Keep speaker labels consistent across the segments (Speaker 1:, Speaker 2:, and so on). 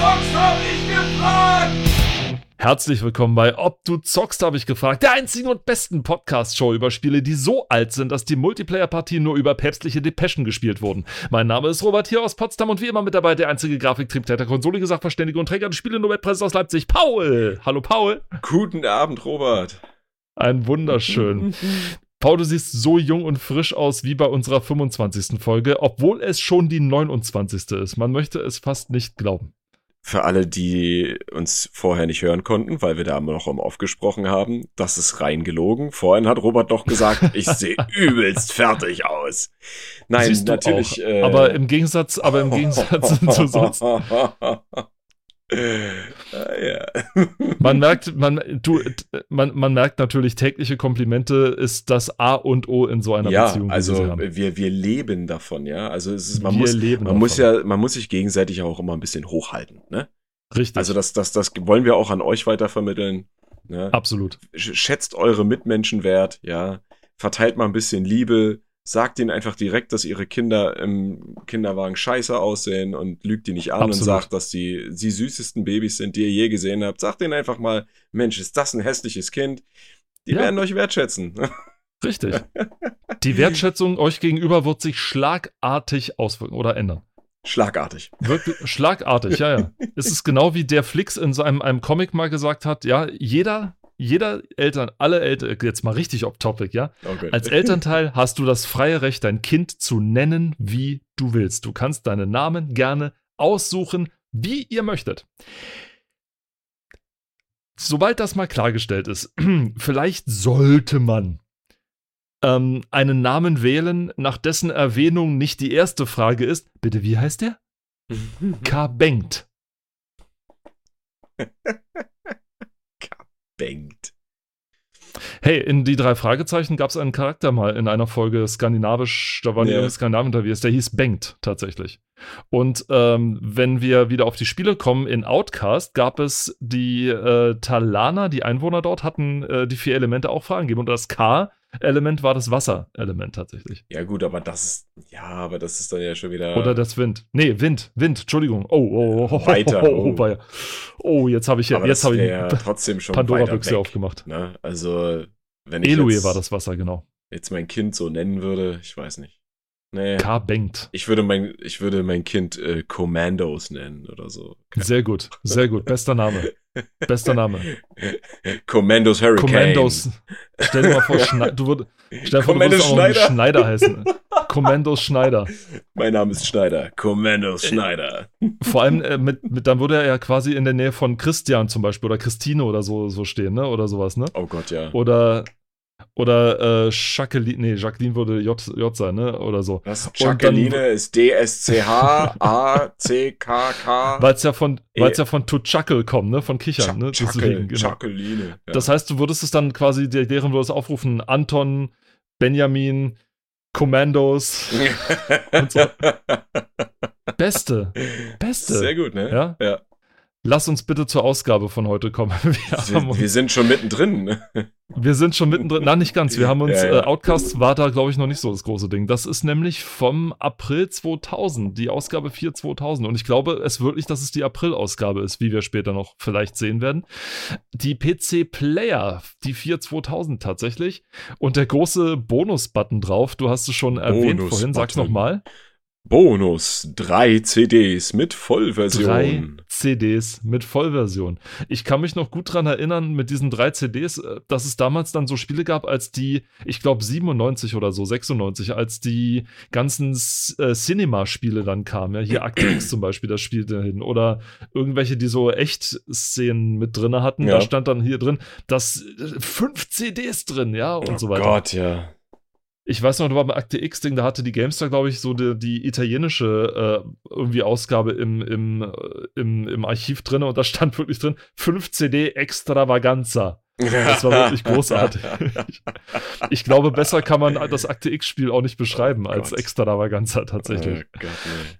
Speaker 1: zockst, hab ich gefragt!
Speaker 2: Herzlich willkommen bei Ob du zockst, habe ich gefragt. Der einzigen und besten Podcast-Show über Spiele, die so alt sind, dass die Multiplayer-Partien nur über päpstliche Depeschen gespielt wurden. Mein Name ist Robert hier aus Potsdam und wie immer mit dabei der einzige Grafiktriebtäter, Konsole, Sachverständige und Träger des Spiele-Nobelpreises aus Leipzig, Paul. Hallo Paul.
Speaker 3: Guten Abend, Robert.
Speaker 2: Ein wunderschön. Paul, du siehst so jung und frisch aus wie bei unserer 25. Folge, obwohl es schon die 29. ist. Man möchte es fast nicht glauben.
Speaker 3: Für alle, die uns vorher nicht hören konnten, weil wir da noch um aufgesprochen haben, das ist rein gelogen. Vorhin hat Robert doch gesagt, ich sehe übelst fertig aus. Nein, natürlich. Äh,
Speaker 2: aber im Gegensatz, aber im Gegensatz zu sonst.
Speaker 3: ah, ja.
Speaker 2: Man merkt, man, du, man, man merkt natürlich, tägliche Komplimente ist das A und O in so einer
Speaker 3: ja,
Speaker 2: Beziehung. die
Speaker 3: also wir, wir leben davon, ja. Also es ist, man
Speaker 2: Wir
Speaker 3: muss,
Speaker 2: leben
Speaker 3: man muss
Speaker 2: davon.
Speaker 3: ja, man muss sich gegenseitig auch immer ein bisschen hochhalten, ne?
Speaker 2: Richtig.
Speaker 3: Also das, das, das wollen wir auch an euch weitervermitteln. Ne?
Speaker 2: absolut.
Speaker 3: Sch- Schätzt eure Mitmenschen wert, ja. Verteilt mal ein bisschen Liebe. Sagt ihnen einfach direkt, dass ihre Kinder im Kinderwagen scheiße aussehen und lügt die nicht an und
Speaker 2: Absolut.
Speaker 3: sagt, dass die die süßesten Babys sind, die ihr je gesehen habt. Sagt ihnen einfach mal, Mensch, ist das ein hässliches Kind? Die
Speaker 2: Ja.
Speaker 3: werden euch wertschätzen.
Speaker 2: Richtig. Die Wertschätzung euch gegenüber wird sich schlagartig auswirken oder ändern.
Speaker 3: Schlagartig.
Speaker 2: Wirklich schlagartig, ja, ja. Es ist genau wie der Flix in seinem einem Comic mal gesagt hat, ja, jeder, jeder Eltern, alle Eltern, jetzt mal richtig off topic, ja.
Speaker 3: Okay.
Speaker 2: Als Elternteil hast du das freie Recht, dein Kind zu nennen, wie du willst. Du kannst deinen Namen gerne aussuchen, wie ihr möchtet. Sobald das mal klargestellt ist, vielleicht sollte man ähm, einen Namen wählen, nach dessen Erwähnung nicht die erste Frage ist, bitte, wie heißt der? K. Bengt.
Speaker 3: Bengt.
Speaker 2: Hey, in die drei Fragezeichen gab es einen Charakter mal in einer Folge skandinavisch, da waren die
Speaker 3: Ja.
Speaker 2: irgendwie Skandinavier unterwegs, der hieß Bengt tatsächlich. Und ähm, wenn wir wieder auf die Spiele kommen, in Outcast gab es die äh, Talaner, die Einwohner dort, hatten äh, die vier Elemente auch vorangegeben und das K-Element war das Wasserelement tatsächlich.
Speaker 3: Ja, gut, aber das ist, ja, aber das ist dann ja schon wieder.
Speaker 2: Oder das Wind. Nee, Wind, Wind, Entschuldigung. Oh, oh, oh, oh,
Speaker 3: Weiter,
Speaker 2: oh, oh,
Speaker 3: oh.
Speaker 2: oh, oh jetzt habe ich,
Speaker 3: aber
Speaker 2: jetzt habe ich
Speaker 3: ja trotzdem schon
Speaker 2: Pandora-Büchse aufgemacht.
Speaker 3: Ne? Also, wenn ich
Speaker 2: Elue war das Wasser, genau.
Speaker 3: jetzt mein Kind so nennen würde, ich weiß nicht. Nee.
Speaker 2: K. Bengt.
Speaker 3: Ich würde mein, ich würde mein Kind äh, Commandos nennen oder so.
Speaker 2: Sehr gut, sehr gut. Bester Name. Bester Name.
Speaker 3: Commandos Hurricane.
Speaker 2: Commandos. Stell dir mal vor, Schnei du würd, stell dir vor, du würdest auch
Speaker 3: Schneider.
Speaker 2: Schneider heißen. Commandos Schneider.
Speaker 3: Mein Name ist Schneider. Commandos Schneider.
Speaker 2: Vor allem äh, mit, mit, dann würde er ja quasi in der Nähe von Christian zum Beispiel oder Christine oder so, so stehen, ne? Oder sowas, ne?
Speaker 3: Oh Gott, ja.
Speaker 2: Oder, oder äh, Jacqueline, nee, Jacqueline würde J, J sein, ne? Oder so.
Speaker 3: Was?
Speaker 2: Und dann-
Speaker 3: Jacqueline ist D-S-C-H-A-C-K-K.
Speaker 2: Weil es ja von, weil's ja von to chuckle kommt, ne? Von Kichern, ne?
Speaker 3: Jacqueline.
Speaker 2: Deswegen, genau.
Speaker 3: Jacqueline. Ja.
Speaker 2: Das heißt, du würdest es dann quasi, der- deren würdest aufrufen, Anton, Benjamin, Commandos, und so. Beste, beste.
Speaker 3: Sehr gut, ne?
Speaker 2: Ja?
Speaker 3: ja.
Speaker 2: Lass uns bitte zur Ausgabe von heute kommen. Wir,
Speaker 3: Wir, wir sind schon mittendrin. ne?
Speaker 2: wir sind schon mittendrin. Na, nicht ganz. Wir haben uns,
Speaker 3: Ja, ja.
Speaker 2: Äh, Outcast war da, glaube ich, noch nicht so das große Ding. Das ist nämlich vom April 2000, die Ausgabe 4 2000. Und ich glaube es wirklich, dass es die April-Ausgabe ist, wie wir später noch vielleicht sehen werden. Die PC Player, die 4 2000 tatsächlich. Und der große Bonus-Button drauf, du hast es schon erwähnt vorhin, sag's nochmal.
Speaker 3: Bonus, drei CDs mit Vollversion.
Speaker 2: Drei CDs mit Vollversion. Ich kann mich noch gut dran erinnern, mit diesen drei CDs, äh, dass es damals dann so Spiele gab, als die, ich glaube 97 oder so, 96, als die ganzen äh, Cinema-Spiele dann kamen. Ja, hier Akte X zum Beispiel, das spielte hin. Oder irgendwelche, die so Echt-Szenen mit drin hatten.
Speaker 3: Ja.
Speaker 2: Da stand dann hier drin, dass fünf CDs drin, ja, und
Speaker 3: oh
Speaker 2: so weiter.
Speaker 3: Gott, ja.
Speaker 2: Ich weiß noch, da war beim Akte X-Ding, da hatte die GameStar, glaube ich, so die, die italienische äh, irgendwie Ausgabe im, im, äh, im, im Archiv drin und da stand wirklich drin 5 CD Extravaganza. Das war wirklich großartig. Ich, glaube, besser kann man das Akte X-Spiel auch nicht beschreiben
Speaker 3: Oh
Speaker 2: als. Extravaganza tatsächlich.
Speaker 3: Oh Gott, nee.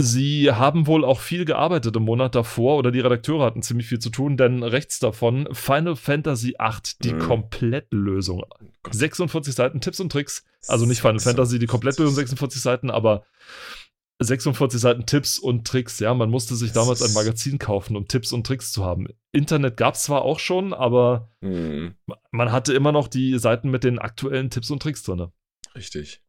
Speaker 2: Sie haben wohl auch viel gearbeitet im Monat davor oder die Redakteure hatten ziemlich viel zu tun, denn rechts davon Final Fantasy VIII, die
Speaker 3: Mhm.
Speaker 2: Komplettlösung.
Speaker 3: Gott.
Speaker 2: 46 Seiten Tipps und Tricks. Also nicht Final Fantasy, die Komplettlösung 46 Seiten, aber 46 Seiten Tipps und Tricks. Ja, man musste sich damals ein Magazin kaufen, um Tipps und Tricks zu haben. Internet gab es zwar auch schon, aber
Speaker 3: Hm,
Speaker 2: man hatte immer noch die Seiten mit den aktuellen Tipps und Tricks drin,
Speaker 3: richtig.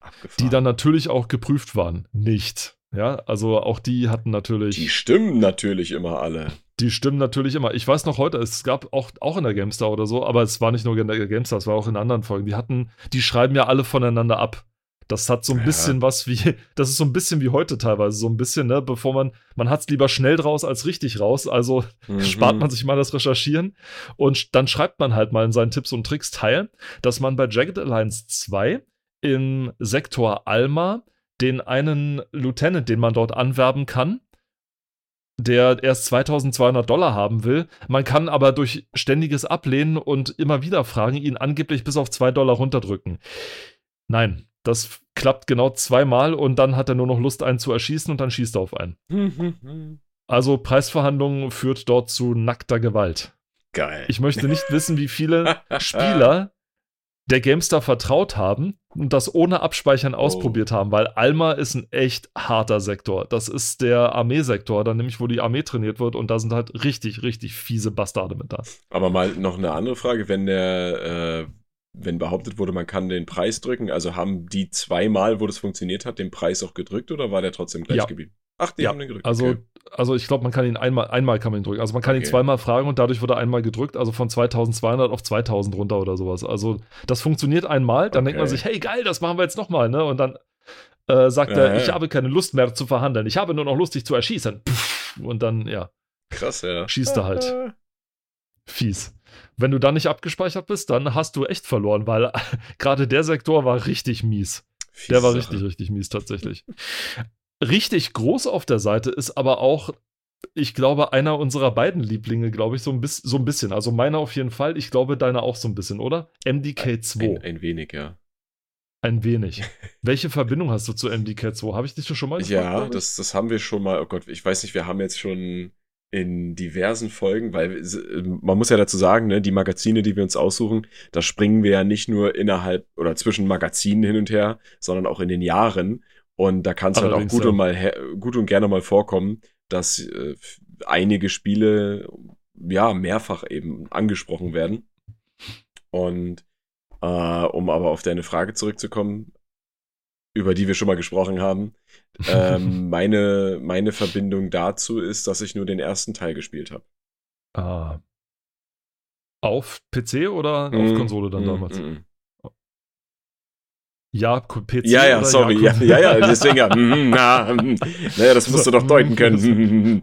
Speaker 3: Abgefahren.
Speaker 2: die dann natürlich auch geprüft waren. Nicht. Ja, also auch die hatten natürlich.
Speaker 3: Die stimmen natürlich immer alle.
Speaker 2: Die stimmen natürlich immer. Ich weiß noch heute, es gab auch, auch in der GameStar oder so, aber es war nicht nur in der GameStar, es war auch in anderen Folgen. Die hatten, die schreiben ja alle voneinander ab. Das hat so ein
Speaker 3: Ja.
Speaker 2: bisschen was wie, das ist so ein bisschen wie heute teilweise, so ein bisschen, ne, bevor man, man hat es lieber schnell draus als richtig raus, also
Speaker 3: Mhm.
Speaker 2: spart man sich mal das Recherchieren und dann schreibt man halt mal in seinen Tipps und Tricks Teil, dass man bei Jagged Alliance 2 im Sektor Alma den einen Lieutenant, den man dort anwerben kann, der erst 2200 Dollar haben will. Man kann aber durch ständiges Ablehnen und immer wieder Fragen ihn angeblich bis auf 2 Dollar runterdrücken. Nein, das klappt genau zweimal und dann hat er nur noch Lust, einen zu erschießen und dann schießt er auf einen. Also Preisverhandlungen führt dort zu nackter Gewalt.
Speaker 3: Geil.
Speaker 2: Ich möchte nicht wissen, wie viele Spieler der GameStar vertraut haben und das ohne Abspeichern ausprobiert haben, weil Alma ist ein echt harter Sektor. Das ist der Armeesektor, dann nämlich, wo die Armee trainiert wird und da sind halt richtig, richtig fiese Bastarde mit da.
Speaker 3: Aber mal noch eine andere Frage, wenn der, äh, wenn behauptet wurde, man kann den Preis drücken, also haben die zweimal, wo das funktioniert hat, den Preis auch gedrückt oder war der trotzdem gleich
Speaker 2: Ja.
Speaker 3: geblieben? Ach, die
Speaker 2: Ja,
Speaker 3: haben den gedrückt.
Speaker 2: Also,
Speaker 3: okay.
Speaker 2: also ich glaube, man kann ihn einmal, einmal kann man ihn drücken. Also man kann ihn
Speaker 3: Okay.
Speaker 2: zweimal fragen und dadurch wird er einmal gedrückt, also von 2200 auf 2000 runter oder sowas. Also das funktioniert einmal, dann denkt man
Speaker 3: Okay.
Speaker 2: sich, hey geil, das machen wir jetzt nochmal, ne? Und dann äh, sagt
Speaker 3: Ja,
Speaker 2: er,
Speaker 3: ja.
Speaker 2: ich habe keine Lust mehr zu verhandeln, ich habe nur noch Lust, dich zu erschießen. Pff, und dann, ja,
Speaker 3: Krass, ja.
Speaker 2: schießt er halt. fies. Wenn du dann nicht abgespeichert bist, dann hast du echt verloren, weil gerade der Sektor war richtig mies.
Speaker 3: Fiese
Speaker 2: Der war
Speaker 3: Sache.
Speaker 2: richtig, richtig mies tatsächlich. richtig groß auf der Seite ist aber auch, ich glaube, einer unserer beiden Lieblinge, glaube ich, so ein, bis, so ein bisschen. Also meiner auf jeden Fall. Ich glaube, deiner auch so ein bisschen, oder? MDK2.
Speaker 3: Ein, ein wenig, ja.
Speaker 2: Ein wenig. Welche Verbindung hast du zu MDK2? Habe ich dich schon mal gefragt?
Speaker 3: Ja, das, das haben wir schon mal, oh Gott, ich weiß nicht, wir haben jetzt schon in diversen Folgen, weil man muss ja dazu sagen, ne, die Magazine, die wir uns aussuchen, da springen wir ja nicht nur innerhalb oder zwischen Magazinen hin und her, sondern auch in den Jahren. Und da kann es halt auch gut
Speaker 2: ja.
Speaker 3: und, mal gut und gerne mal vorkommen, dass äh, einige Spiele ja mehrfach eben angesprochen werden. Und äh, um aber auf deine Frage zurückzukommen, über die wir schon mal gesprochen haben, ähm, meine, meine Verbindung dazu ist, dass ich nur den ersten Teil gespielt habe.
Speaker 2: Ah. Auf PC oder auf
Speaker 3: Mm,
Speaker 2: Konsole dann
Speaker 3: mm,
Speaker 2: damals?
Speaker 3: mm,
Speaker 2: Ja, Ko- PC.
Speaker 3: Ja, ja, sorry. Ja, ja, ja, deswegen ja. mm, na, mm. Naja, das musst du doch deuten können.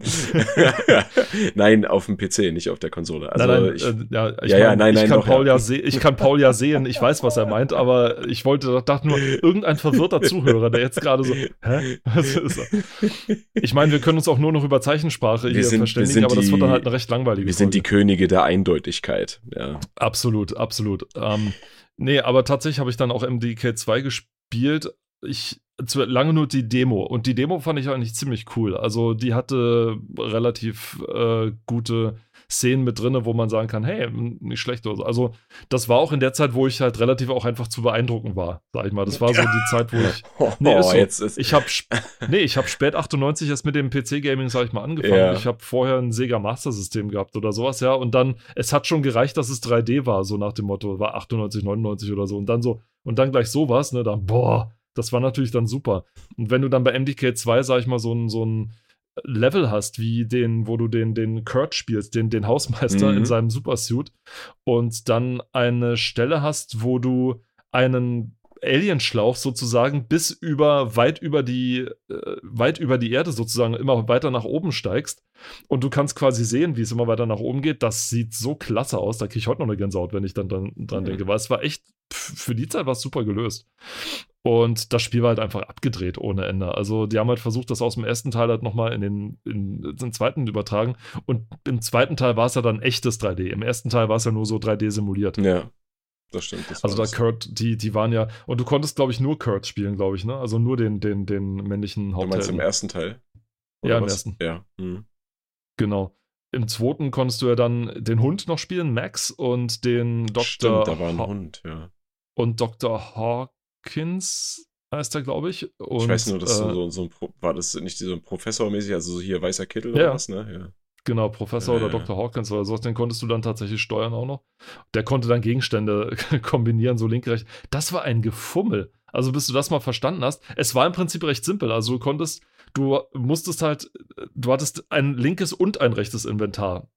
Speaker 3: nein, auf dem PC, nicht auf der Konsole. Also
Speaker 2: nein, nein,
Speaker 3: ich,
Speaker 2: äh, ja, ich,
Speaker 3: Ja, ja,
Speaker 2: mein,
Speaker 3: nein,
Speaker 2: ich,
Speaker 3: nein,
Speaker 2: kann
Speaker 3: doch,
Speaker 2: Paul
Speaker 3: ja.
Speaker 2: ja. se ich kann Paul ja sehen, ich weiß, was er meint, aber ich wollte, dachte nur, irgendein verwirrter Zuhörer, der jetzt gerade so, hä? Was ist das? Ich meine, wir können uns auch nur noch über Zeichensprache
Speaker 3: Wir
Speaker 2: hier
Speaker 3: sind-
Speaker 2: verständigen, aber das wird dann
Speaker 3: die-
Speaker 2: halt eine recht langweilige
Speaker 3: wir sind die. Könige der Eindeutigkeit. Ja.
Speaker 2: Absolut, absolut. Ähm, nee, aber tatsächlich habe ich dann auch MDK2 gespielt. Ich lange nur die Demo und die Demo fand ich eigentlich ziemlich cool. Also die hatte relativ äh, gute Szenen mit drinne, wo man sagen kann, hey, nicht schlecht oder so. Also das war auch in der Zeit, wo ich halt relativ auch einfach zu beeindrucken war, sag ich mal. Das war so die Zeit, wo ich
Speaker 3: Oh,
Speaker 2: Nee, ist so.
Speaker 3: jetzt ist.
Speaker 2: ich habe nee, ich habe spät 98 erst mit dem PC Gaming sag ich mal angefangen.
Speaker 3: Ja.
Speaker 2: Ich habe vorher ein Sega Master System gehabt oder sowas, ja, und dann es hat schon gereicht, dass es 3D war, so nach dem Motto, war 98, 99 oder so und dann so und dann gleich sowas, ne, dann boah, das war natürlich dann super. Und wenn du dann bei MDK 2, sag ich mal, so ein so ein Level hast, wie den, wo du den, den Kurt spielst, den, den Hausmeister
Speaker 3: Mhm.
Speaker 2: in seinem Supersuit und dann eine Stelle hast, wo du einen Alienschlauch sozusagen bis über weit über die äh, weit über die Erde sozusagen immer weiter nach oben steigst und du kannst quasi sehen, wie es immer weiter nach oben geht. Das sieht so klasse aus. Da kriege ich heute noch eine Gänsehaut, wenn ich dann dran, dran denke, weil es war echt für die Zeit war es super gelöst. Und das Spiel war halt einfach abgedreht ohne Ende. Also die haben halt versucht, das aus dem ersten Teil halt nochmal in den, in den zweiten übertragen. Und im zweiten Teil war es ja dann echtes 3D. Im ersten Teil war es ja nur so 3D simuliert.
Speaker 3: Ja, das stimmt. Das
Speaker 2: Also da. Kurt, die, die waren ja, und du konntest, glaube ich, nur Kurt spielen, glaube ich, ne? Also nur den, den, den männlichen
Speaker 3: du meinst im ersten Teil?
Speaker 2: Ja, im
Speaker 3: was?
Speaker 2: ersten.
Speaker 3: Ja. hm.
Speaker 2: Genau. Im zweiten konntest du ja dann den Hund noch spielen, Max, und den Dr.
Speaker 3: Stimmt, da war ein
Speaker 2: Ha-
Speaker 3: Hund, ja.
Speaker 2: und Dr. Hawkins. heißt er, glaube ich. Und,
Speaker 3: ich weiß nur, dass
Speaker 2: äh,
Speaker 3: so, so, ein Pro war das nicht so ein Professor-mäßig, also so hier weißer Kittel
Speaker 2: Ja.
Speaker 3: oder was, ne? Ja.
Speaker 2: Genau, Professor
Speaker 3: Ja,
Speaker 2: oder. Dr. Hawkins oder sowas, den konntest du dann tatsächlich steuern auch noch. Der konnte dann Gegenstände kombinieren, so linke, rechts. Das war ein Gefummel. Also bis du das mal verstanden hast, es war im Prinzip recht simpel. Also du konntest, du musstest halt, du hattest ein linkes und ein rechtes Inventar.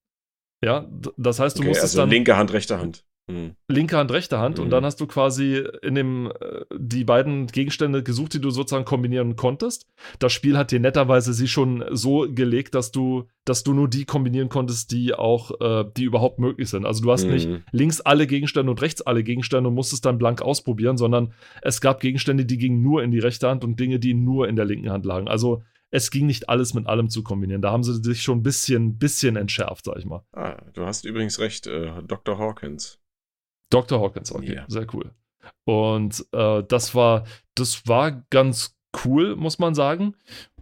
Speaker 2: Ja, das heißt, du
Speaker 3: Okay,
Speaker 2: musstest
Speaker 3: also
Speaker 2: dann
Speaker 3: linke Hand, rechte Hand. Hm.
Speaker 2: linke Hand, rechte Hand und
Speaker 3: Mhm.
Speaker 2: dann hast du quasi in dem äh, die beiden Gegenstände gesucht, die du sozusagen kombinieren konntest. Das Spiel hat dir netterweise sie schon so gelegt, dass du, dass du nur die kombinieren konntest, die auch, äh, die überhaupt möglich sind. Also du hast nicht
Speaker 3: Mhm.
Speaker 2: links alle Gegenstände und rechts alle Gegenstände und musstest dann blank ausprobieren, sondern es gab Gegenstände, die gingen nur in die rechte Hand und Dinge, die nur in der linken Hand lagen. Also es ging nicht alles mit allem zu kombinieren. Da haben sie sich schon ein bisschen, bisschen entschärft, sag ich mal.
Speaker 3: Ah, du hast übrigens recht, äh, Dr. Hawkins.
Speaker 2: Dr. Hawkins, okay,
Speaker 3: Ja.
Speaker 2: sehr cool. Und äh, das war, das war ganz cool, muss man sagen.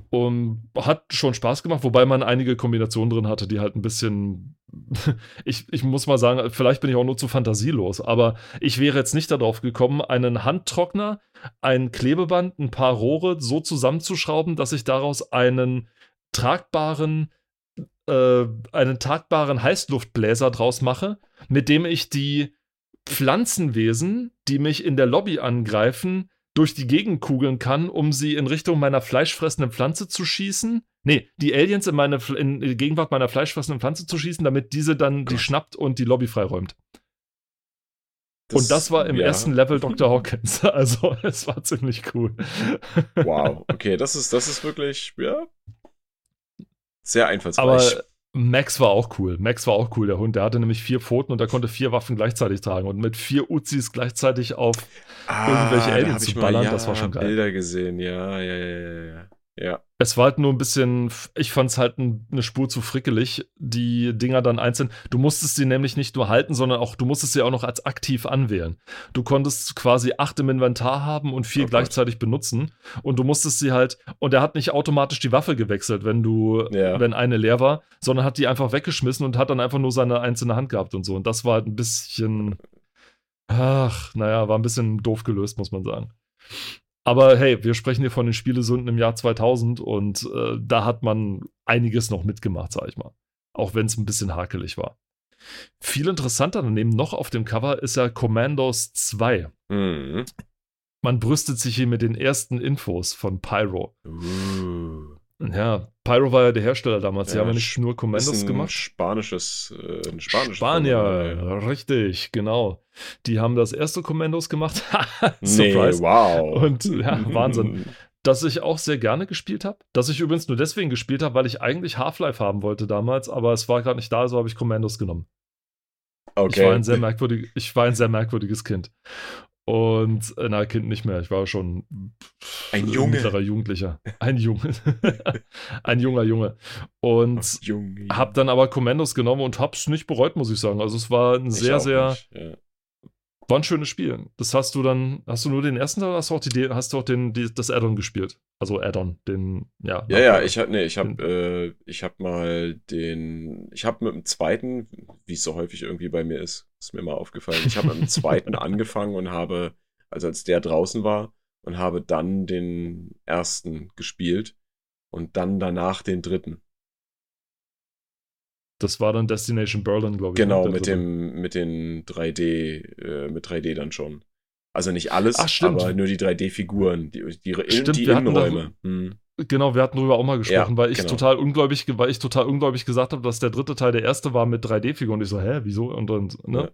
Speaker 2: Und hat schon Spaß gemacht, wobei man einige Kombinationen drin hatte, die halt ein bisschen. ich, ich muss mal sagen, vielleicht bin ich auch nur zu fantasielos, aber ich wäre jetzt nicht darauf gekommen, einen Handtrockner, ein Klebeband, ein paar Rohre so zusammenzuschrauben, dass ich daraus einen tragbaren, äh, einen tragbaren Heißluftbläser draus mache, mit dem ich die Pflanzenwesen, die mich in der Lobby angreifen, durch die Gegend kugeln kann, um sie in Richtung meiner fleischfressenden Pflanze zu schießen. Nee, die Aliens in, meine, in die Gegenwart meiner fleischfressenden Pflanze zu schießen, damit diese dann die schnappt und die Lobby freiräumt. und das war im
Speaker 3: ja.
Speaker 2: ersten Level Dr. Hawkins. Also, es war ziemlich cool.
Speaker 3: Wow, okay, das ist, das ist wirklich, ja, sehr
Speaker 2: Aber
Speaker 3: einfallsreich.
Speaker 2: Max war auch cool. Max war auch cool, der Hund. Der hatte nämlich vier Pfoten und er konnte vier Waffen gleichzeitig tragen und mit vier Uzis gleichzeitig auf irgendwelche
Speaker 3: da
Speaker 2: Aliens zu
Speaker 3: ich mal,
Speaker 2: ballern,
Speaker 3: ja,
Speaker 2: das war schon geil.
Speaker 3: Bilder gesehen, ja, ja, ja, ja, ja.
Speaker 2: Es war halt nur ein bisschen, ich fand es halt ein, eine Spur zu frickelig, die Dinger dann einzeln. Du musstest sie nämlich nicht nur halten, sondern auch, du musstest sie auch noch als aktiv anwählen. Du konntest quasi acht im Inventar haben und vier
Speaker 3: Oh
Speaker 2: gleichzeitig benutzen. Und du musstest sie halt, und er hat nicht automatisch die Waffe gewechselt, wenn du,
Speaker 3: Ja.
Speaker 2: wenn eine leer war, sondern hat die einfach weggeschmissen und hat dann einfach nur seine einzelne Hand gehabt und so. Und das war halt ein bisschen, ach, naja, war ein bisschen doof gelöst, muss man sagen. Aber hey, wir sprechen hier von den Spielesünden im Jahr 2000 und äh, da hat man einiges noch mitgemacht, sag ich mal. Auch wenn es ein bisschen hakelig war. Viel interessanter daneben noch auf dem Cover ist ja Commandos 2.
Speaker 3: Mhm.
Speaker 2: Man brüstet sich hier mit den ersten Infos von Pyro.
Speaker 3: Uh,
Speaker 2: Ja, Pyro war ja der Hersteller damals. Die
Speaker 3: Ja,
Speaker 2: haben ja nicht nur Commandos gemacht.
Speaker 3: spanisches, äh, ein spanisches
Speaker 2: Spanier,
Speaker 3: ja.
Speaker 2: richtig, genau. Die haben das erste Commandos gemacht.
Speaker 3: Nee,
Speaker 2: Surprise.
Speaker 3: wow.
Speaker 2: Und, ja, Wahnsinn. das ich auch sehr gerne gespielt habe. Das ich übrigens nur deswegen gespielt habe, weil ich eigentlich Half-Life haben wollte damals, aber es war gerade nicht da, also habe ich Commandos genommen. Ich, war
Speaker 3: Okay.
Speaker 2: ein sehr merkwürdig, ich war ein sehr merkwürdiges Kind. Und, äh, na, Kind nicht mehr, ich war schon
Speaker 3: Ein Junge.
Speaker 2: mittlerer Jugendlicher. Ein Junge. ein junger Junge. Und
Speaker 3: Junge.
Speaker 2: hab dann aber Commandos genommen und hab's nicht bereut, muss ich sagen. Also es war ein
Speaker 3: Ich
Speaker 2: sehr, sehr,
Speaker 3: nicht, Ja.
Speaker 2: War ein schönes Spiel. Das hast du dann, hast du nur den ersten Teil oder hast du auch, die, hast du auch den, die, das Add-on gespielt? Also Add-on, den, ja.
Speaker 3: Ja, ja, ich hab, nee, ich hab, äh, ich hab mal den, ich hab mit dem zweiten, wie es so häufig irgendwie bei mir ist, ist mir mal aufgefallen, ich habe mit dem zweiten angefangen und habe, also als der draußen war, und habe dann den ersten gespielt und dann danach den dritten.
Speaker 2: Das war dann Destination Berlin, glaube ich.
Speaker 3: Genau,
Speaker 2: ne, der
Speaker 3: mit
Speaker 2: dritte.
Speaker 3: dem, mit den 3D, äh, mit 3D dann schon. Also nicht alles,
Speaker 2: Ach,
Speaker 3: aber nur die 3D-Figuren, die, die,
Speaker 2: Stimmt,
Speaker 3: die Innenräume. Hm.
Speaker 2: Genau, wir hatten darüber auch mal gesprochen,
Speaker 3: Ja,
Speaker 2: weil ich
Speaker 3: genau.
Speaker 2: total ungläubig, weil ich total ungläubig gesagt habe, dass der dritte Teil der erste war mit 3D-Figuren. Und ich so, hä, wieso? Und dann, ne?
Speaker 3: Ja.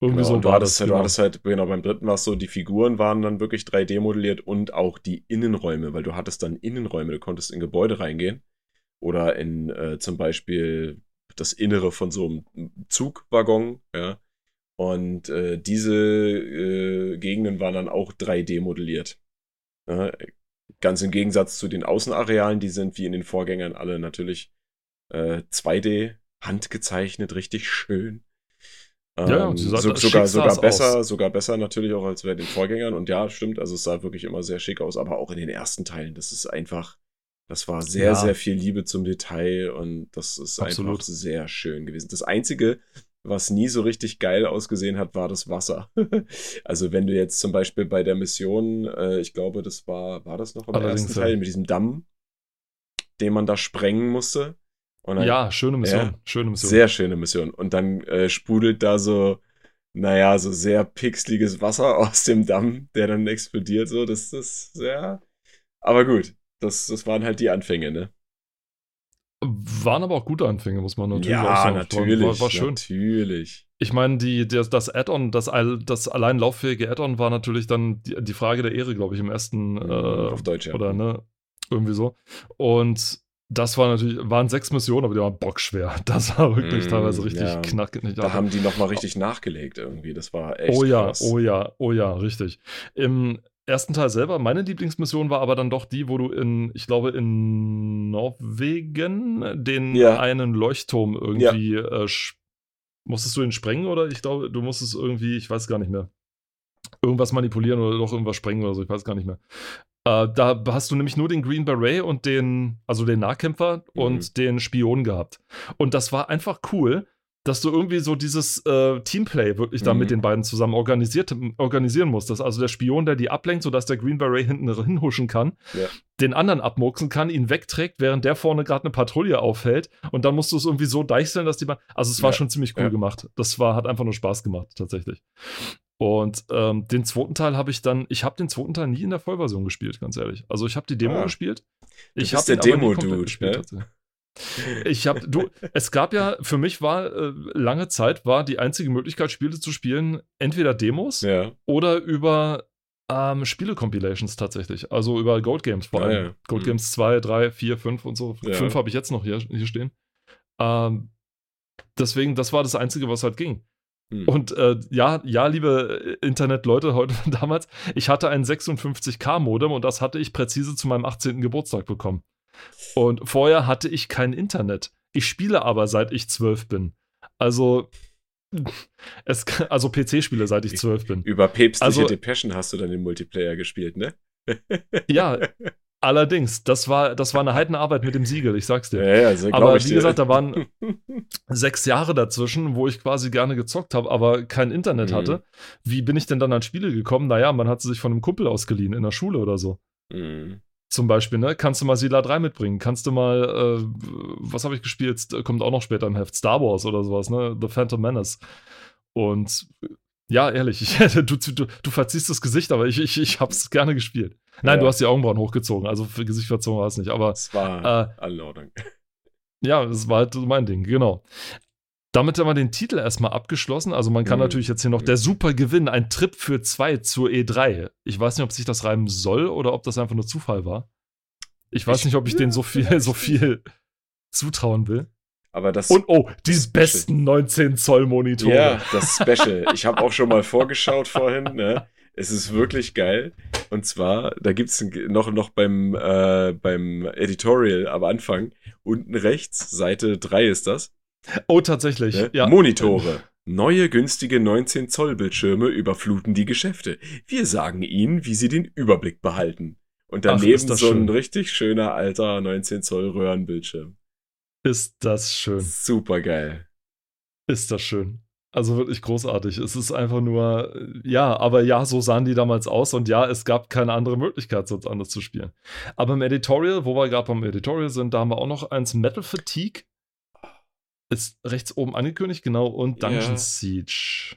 Speaker 2: Irgendwie
Speaker 3: Genau,
Speaker 2: so
Speaker 3: und du hattest,
Speaker 2: das.
Speaker 3: halt,
Speaker 2: genau.
Speaker 3: du hattest halt, genau, beim dritten war es so, die Figuren waren dann wirklich 3D modelliert und auch die Innenräume, weil du hattest dann Innenräume, du konntest in Gebäude reingehen oder in äh, zum Beispiel das Innere von so einem Zugwaggon, ja. Und äh, diese äh, Gegenden waren dann auch 3D modelliert. Ja, ganz im Gegensatz zu den Außenarealen, die sind wie in den Vorgängern alle natürlich äh, 2D, handgezeichnet, richtig schön.
Speaker 2: Ja, ja,
Speaker 3: Ähm,
Speaker 2: sie sah-
Speaker 3: so, sogar, sogar besser,
Speaker 2: aus.
Speaker 3: sogar besser natürlich auch als bei den Vorgängern. Und ja, stimmt, also es sah wirklich immer sehr schick aus, aber auch in den ersten Teilen, das ist einfach, das war sehr,
Speaker 2: Ja.
Speaker 3: sehr viel Liebe zum Detail und das ist
Speaker 2: Absolut.
Speaker 3: einfach sehr schön gewesen. Das Einzige, was nie so richtig geil ausgesehen hat, war das Wasser. also wenn du jetzt zum Beispiel bei der Mission, äh, ich glaube, das war, war das noch im
Speaker 2: Allerdings,
Speaker 3: ersten
Speaker 2: ja.
Speaker 3: Teil mit diesem Damm, den man da sprengen musste. Und dann,
Speaker 2: Ja, schöne Mission.
Speaker 3: Ja.
Speaker 2: Schöne Mission.
Speaker 3: Sehr schöne Mission. Und dann äh, sprudelt da so, naja, so sehr pixeliges Wasser aus dem Damm, der dann explodiert. So, das ist sehr. Aber gut, das, das waren halt die Anfänge, ne?
Speaker 2: Waren aber auch gute Anfänge, muss man natürlich auch
Speaker 3: ja,
Speaker 2: sagen.
Speaker 3: natürlich.
Speaker 2: War, war schön.
Speaker 3: Natürlich.
Speaker 2: Ich meine, die, das, das Add-on, das, das allein lauffähige Add-on war natürlich dann die, die Frage der Ehre, glaube ich, im ersten äh,
Speaker 3: Auf Deutsch, ja.
Speaker 2: oder ne, irgendwie so. Und das war natürlich, waren sechs Missionen, aber die waren bockschwer. Das war wirklich
Speaker 3: Mm,
Speaker 2: teilweise richtig
Speaker 3: ja.
Speaker 2: knackig.
Speaker 3: Da haben die nochmal richtig nachgelegt irgendwie. Das war echt
Speaker 2: oh ja,
Speaker 3: krass.
Speaker 2: oh ja, oh ja, richtig. Im ersten Teil selber, meine Lieblingsmission war aber dann doch die, wo du in, ich glaube, in Norwegen den
Speaker 3: Ja.
Speaker 2: einen Leuchtturm irgendwie äh, sch- musstest du ihn sprengen oder ich glaube, du musstest irgendwie, ich weiß gar nicht mehr, irgendwas manipulieren oder doch irgendwas sprengen oder so, ich weiß gar nicht mehr. Äh, da hast du nämlich nur den Green Beret und den, also den Nahkämpfer
Speaker 3: Mhm.
Speaker 2: und den Spion gehabt. Und das war einfach cool, dass du irgendwie so dieses äh, Teamplay wirklich da
Speaker 3: Mhm.
Speaker 2: mit den beiden zusammen organisiert, organisieren musst. Dass also der Spion, der die ablenkt, sodass der Green Beret hinten hinhuschen kann,
Speaker 3: Ja.
Speaker 2: den anderen abmurksen kann, ihn wegträgt, während der vorne gerade eine Patrouille aufhält. Und dann musst du es irgendwie so deichseln, dass die. Ba- Also, es war
Speaker 3: Ja.
Speaker 2: schon ziemlich cool
Speaker 3: Ja.
Speaker 2: gemacht. Das war, hat einfach nur Spaß gemacht, tatsächlich. Und ähm, den zweiten Teil habe ich dann, ich habe den zweiten Teil nie in der Vollversion gespielt, ganz ehrlich. Also ich habe die Demo
Speaker 3: Ah.
Speaker 2: gespielt. Ich habe
Speaker 3: der Demo-Dude,
Speaker 2: gespielt.
Speaker 3: ne?
Speaker 2: Ich habe, du, es gab ja, für mich war äh, lange Zeit, war die einzige Möglichkeit, Spiele zu spielen, entweder Demos
Speaker 3: Ja.
Speaker 2: oder über ähm, Spiele-Compilations tatsächlich. Also über Gold Games vor
Speaker 3: Ah,
Speaker 2: allem.
Speaker 3: ja.
Speaker 2: Gold
Speaker 3: Mhm.
Speaker 2: Games 2, 3, 4, 5 und so.
Speaker 3: Ja.
Speaker 2: 5 habe ich jetzt noch hier, hier stehen. Ähm, deswegen, das war das Einzige, was halt ging.
Speaker 3: Hm.
Speaker 2: Und äh, ja, ja, liebe äh, Internetleute heute damals, ich hatte ein 56K-Modem und das hatte ich präzise zu meinem 18. Geburtstag bekommen. Und vorher hatte ich kein Internet. Ich spiele aber seit ich 12 bin. Also, es, also PC-Spiele seit ich 12 bin.
Speaker 3: Über päpstliche
Speaker 2: Also-
Speaker 3: Depeschen hast du dann den Multiplayer gespielt, ne?
Speaker 2: Ja, allerdings, das war, das war eine Heidenarbeit mit dem Siegel, ich sag's dir.
Speaker 3: Ja, ja, so
Speaker 2: Aber wie
Speaker 3: dir.
Speaker 2: gesagt, da waren sechs Jahre dazwischen, wo ich quasi gerne gezockt habe, aber kein Internet
Speaker 3: Mhm.
Speaker 2: hatte. Wie bin ich denn dann an Spiele gekommen? Naja, man hat sie sich von einem Kumpel ausgeliehen in der Schule oder so.
Speaker 3: Mhm.
Speaker 2: Zum Beispiel, ne? Kannst du mal Sila 3 mitbringen? Kannst du mal, äh, was habe ich gespielt? Kommt auch noch später im Heft. Star Wars oder sowas, ne? The Phantom Menace. Und äh, ja, ehrlich, ich, du, du, du verziehst das Gesicht, aber ich, ich, ich hab's gerne gespielt. Nein,
Speaker 3: Ja.
Speaker 2: du hast die Augenbrauen hochgezogen, also für Gesicht verzogen war es nicht, aber
Speaker 3: Das war
Speaker 2: äh,
Speaker 3: alle in Ordnung.
Speaker 2: ja, das war halt mein Ding, genau. Damit haben wir den Titel erstmal abgeschlossen. Also man kann
Speaker 3: Mhm.
Speaker 2: natürlich jetzt hier noch der Supergewinn, ein Trip für zwei zur E3. Ich weiß nicht, ob sich das reimen soll oder ob das einfach nur Zufall war. Ich weiß
Speaker 3: Ich-
Speaker 2: nicht, ob ich
Speaker 3: ja,
Speaker 2: denen so viel, so viel zutrauen will.
Speaker 3: Aber das.
Speaker 2: Und oh, die besten 19 Zoll Monitore.
Speaker 3: Ja, das Special. Ich habe auch schon mal vorgeschaut vorhin. Ne? Es ist wirklich geil. Und zwar, da gibt es noch, noch beim, äh, beim Editorial am Anfang, unten rechts, Seite 3 ist das.
Speaker 2: Oh, tatsächlich.
Speaker 3: Ne?
Speaker 2: Ja.
Speaker 3: Monitore. Neue günstige 19 Zoll Bildschirme überfluten die Geschäfte. Wir sagen Ihnen, wie Sie den Überblick behalten. Und
Speaker 2: Ach,
Speaker 3: daneben
Speaker 2: ist das
Speaker 3: so ein
Speaker 2: schön.
Speaker 3: richtig schöner alter 19 Zoll Röhrenbildschirm.
Speaker 2: Ist das schön.
Speaker 3: Super geil.
Speaker 2: Ist das schön. Also wirklich großartig. Es ist einfach nur, ja, aber ja, so sahen die damals aus und ja, es gab keine andere Möglichkeit, sonst anders zu spielen. Aber im Editorial, wo wir gerade beim Editorial sind, da haben wir auch noch eins Metal Fatigue. Ist rechts oben angekündigt, genau, und Dungeon
Speaker 3: Ja.
Speaker 2: Siege.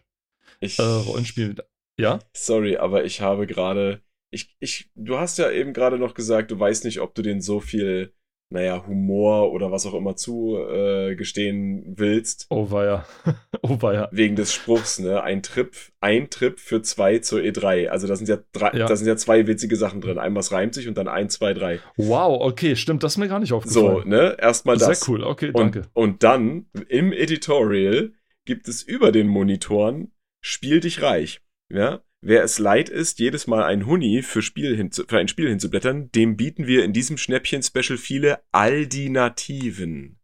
Speaker 3: Ich,
Speaker 2: Äh, Rollenspiel. Ja?
Speaker 3: Sorry, aber ich habe gerade. Ich, ich, du hast ja eben gerade noch gesagt, du weißt nicht, ob du den so viel, naja, Humor oder was auch immer zugestehen äh, gestehen willst.
Speaker 2: Oh weia. oh weia.
Speaker 3: Wegen des Spruchs, ne? Ein Trip, ein Trip für zwei zur E3. Also da sind ja drei,
Speaker 2: Ja.
Speaker 3: da sind ja zwei witzige Sachen drin. Einmal es reimt sich und dann ein, zwei, drei.
Speaker 2: Wow, okay, stimmt, das ist mir gar nicht
Speaker 3: So,
Speaker 2: aufgefallen.
Speaker 3: ne? Erstmal
Speaker 2: Sehr
Speaker 3: das.
Speaker 2: cool, okay,
Speaker 3: Und,
Speaker 2: danke.
Speaker 3: und dann im Editorial gibt es über den Monitoren Spiel dich reich. Ja? Wer es leid ist, jedes Mal ein Huni für, Spiel für ein Spiel hinzublättern, dem bieten wir in diesem Schnäppchen-Special viele Aldinativen.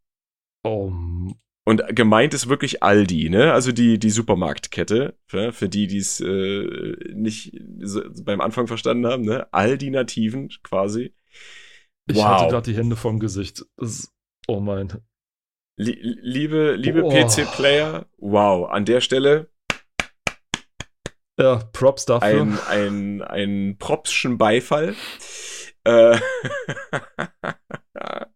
Speaker 2: Oh,
Speaker 3: Und gemeint ist wirklich Aldi, ne? Also die, die Supermarktkette, für, für die, die es äh, nicht so beim Anfang verstanden haben, ne? Aldinativen quasi.
Speaker 2: ich
Speaker 3: Wow.
Speaker 2: hatte gerade die Hände vorm Gesicht. Ist, oh mein.
Speaker 3: Lie- liebe liebe
Speaker 2: Boah.
Speaker 3: PC-Player, wow, an der Stelle
Speaker 2: Ja, Props dafür.
Speaker 3: ein, ein, ein propschen Beifall. Äh,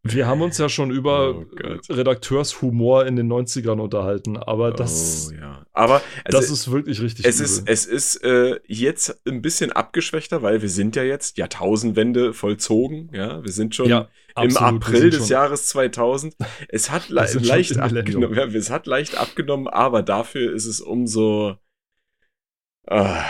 Speaker 2: Wir haben uns ja schon über
Speaker 3: Oh.
Speaker 2: Redakteurshumor in den 90ern unterhalten, aber das,
Speaker 3: oh, ja. Aber also,
Speaker 2: das ist wirklich richtig
Speaker 3: es
Speaker 2: übel.
Speaker 3: ist, es ist äh, jetzt ein bisschen abgeschwächter, weil wir sind ja jetzt Jahrtausendwende vollzogen. Ja, wir sind schon
Speaker 2: ja,
Speaker 3: im
Speaker 2: absolut,
Speaker 3: April des
Speaker 2: schon-
Speaker 3: Jahres 2000. Es hat le leicht abgenommen. Ja, es hat leicht abgenommen, aber dafür ist es umso ah,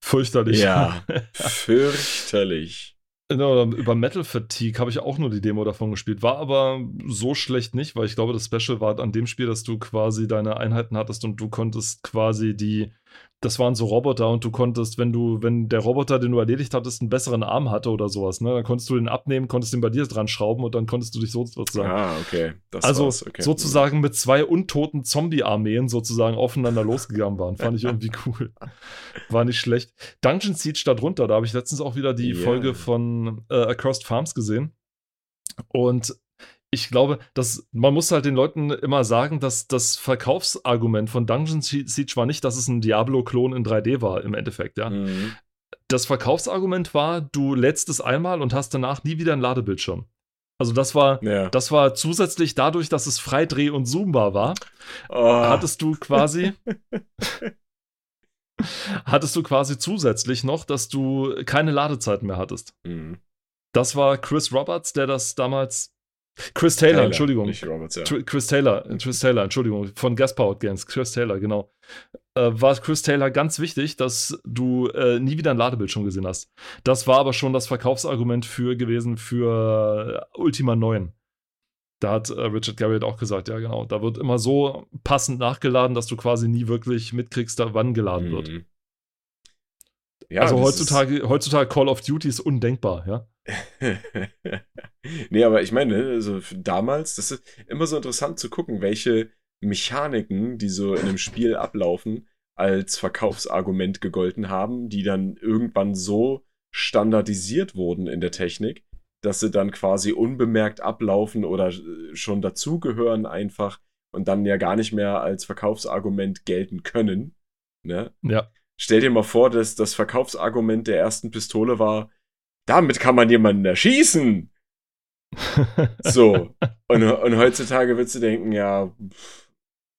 Speaker 2: Fürchterlich.
Speaker 3: ja fürchterlich.
Speaker 2: Genau, über Metal Fatigue habe ich auch nur die Demo davon gespielt. War aber so schlecht nicht, weil ich glaube, das Special war an dem Spiel, dass du quasi deine Einheiten hattest und du konntest quasi die. Das waren so Roboter und du konntest, wenn du, wenn der Roboter, den du erledigt hattest, einen besseren Arm hatte oder sowas, ne, dann konntest du den abnehmen, konntest den bei dir dran schrauben und dann konntest du dich so sozusagen.
Speaker 3: Ah, okay. Das
Speaker 2: also.
Speaker 3: Okay.
Speaker 2: sozusagen mit zwei untoten Zombie-Armeen sozusagen aufeinander losgegangen waren. Fand ich irgendwie cool. War nicht schlecht. Dungeon Siege darunter, da habe ich letztens auch wieder die
Speaker 3: Ja.
Speaker 2: Folge von äh, Across Farms gesehen. Und ich glaube, dass man muss halt den Leuten immer sagen, dass das Verkaufsargument von Dungeon Siege war nicht, dass es ein Diablo-Klon in 3D war im Endeffekt, ja.
Speaker 3: Mhm.
Speaker 2: Das Verkaufsargument war, du lädst es einmal und hast danach nie wieder einen Ladebildschirm. Also das war,
Speaker 3: Ja.
Speaker 2: das war zusätzlich dadurch, dass es frei dreh- und zoombar war,
Speaker 3: Oh,
Speaker 2: hattest du quasi hattest du quasi zusätzlich noch, dass du keine Ladezeiten mehr hattest.
Speaker 3: mhm.
Speaker 2: Das war Chris Roberts, der das damals Chris Taylor,
Speaker 3: Taylor,
Speaker 2: Entschuldigung.
Speaker 3: Nicht Roberts, ja.
Speaker 2: Chris Taylor, Chris Taylor, Entschuldigung, von Gas Powered Games, Chris Taylor, genau. Äh, war Chris Taylor ganz wichtig, dass du äh, nie wieder einen Ladebildschirm gesehen hast. Das war aber schon das Verkaufsargument für gewesen für äh, Ultima 9. Da hat äh, Richard Garriott auch gesagt, ja genau, da wird immer so passend nachgeladen, dass du quasi nie wirklich mitkriegst, da wann geladen wird.
Speaker 3: Mhm. Ja,
Speaker 2: also heutzutage, heutzutage Call of Duty ist undenkbar, ja.
Speaker 3: nee, aber ich meine, also für damals, das ist immer so interessant zu gucken, welche Mechaniken, die so in einem Spiel ablaufen, als Verkaufsargument gegolten haben, die dann irgendwann so standardisiert wurden in der Technik, dass sie dann quasi unbemerkt ablaufen oder äh, schon dazugehören einfach und dann ja gar nicht mehr als Verkaufsargument gelten können. Ne?
Speaker 2: Ja.
Speaker 3: Stell dir mal vor, dass das Verkaufsargument der ersten Pistole war, damit kann man jemanden erschießen. So. Und, und heutzutage würdest du denken, ja,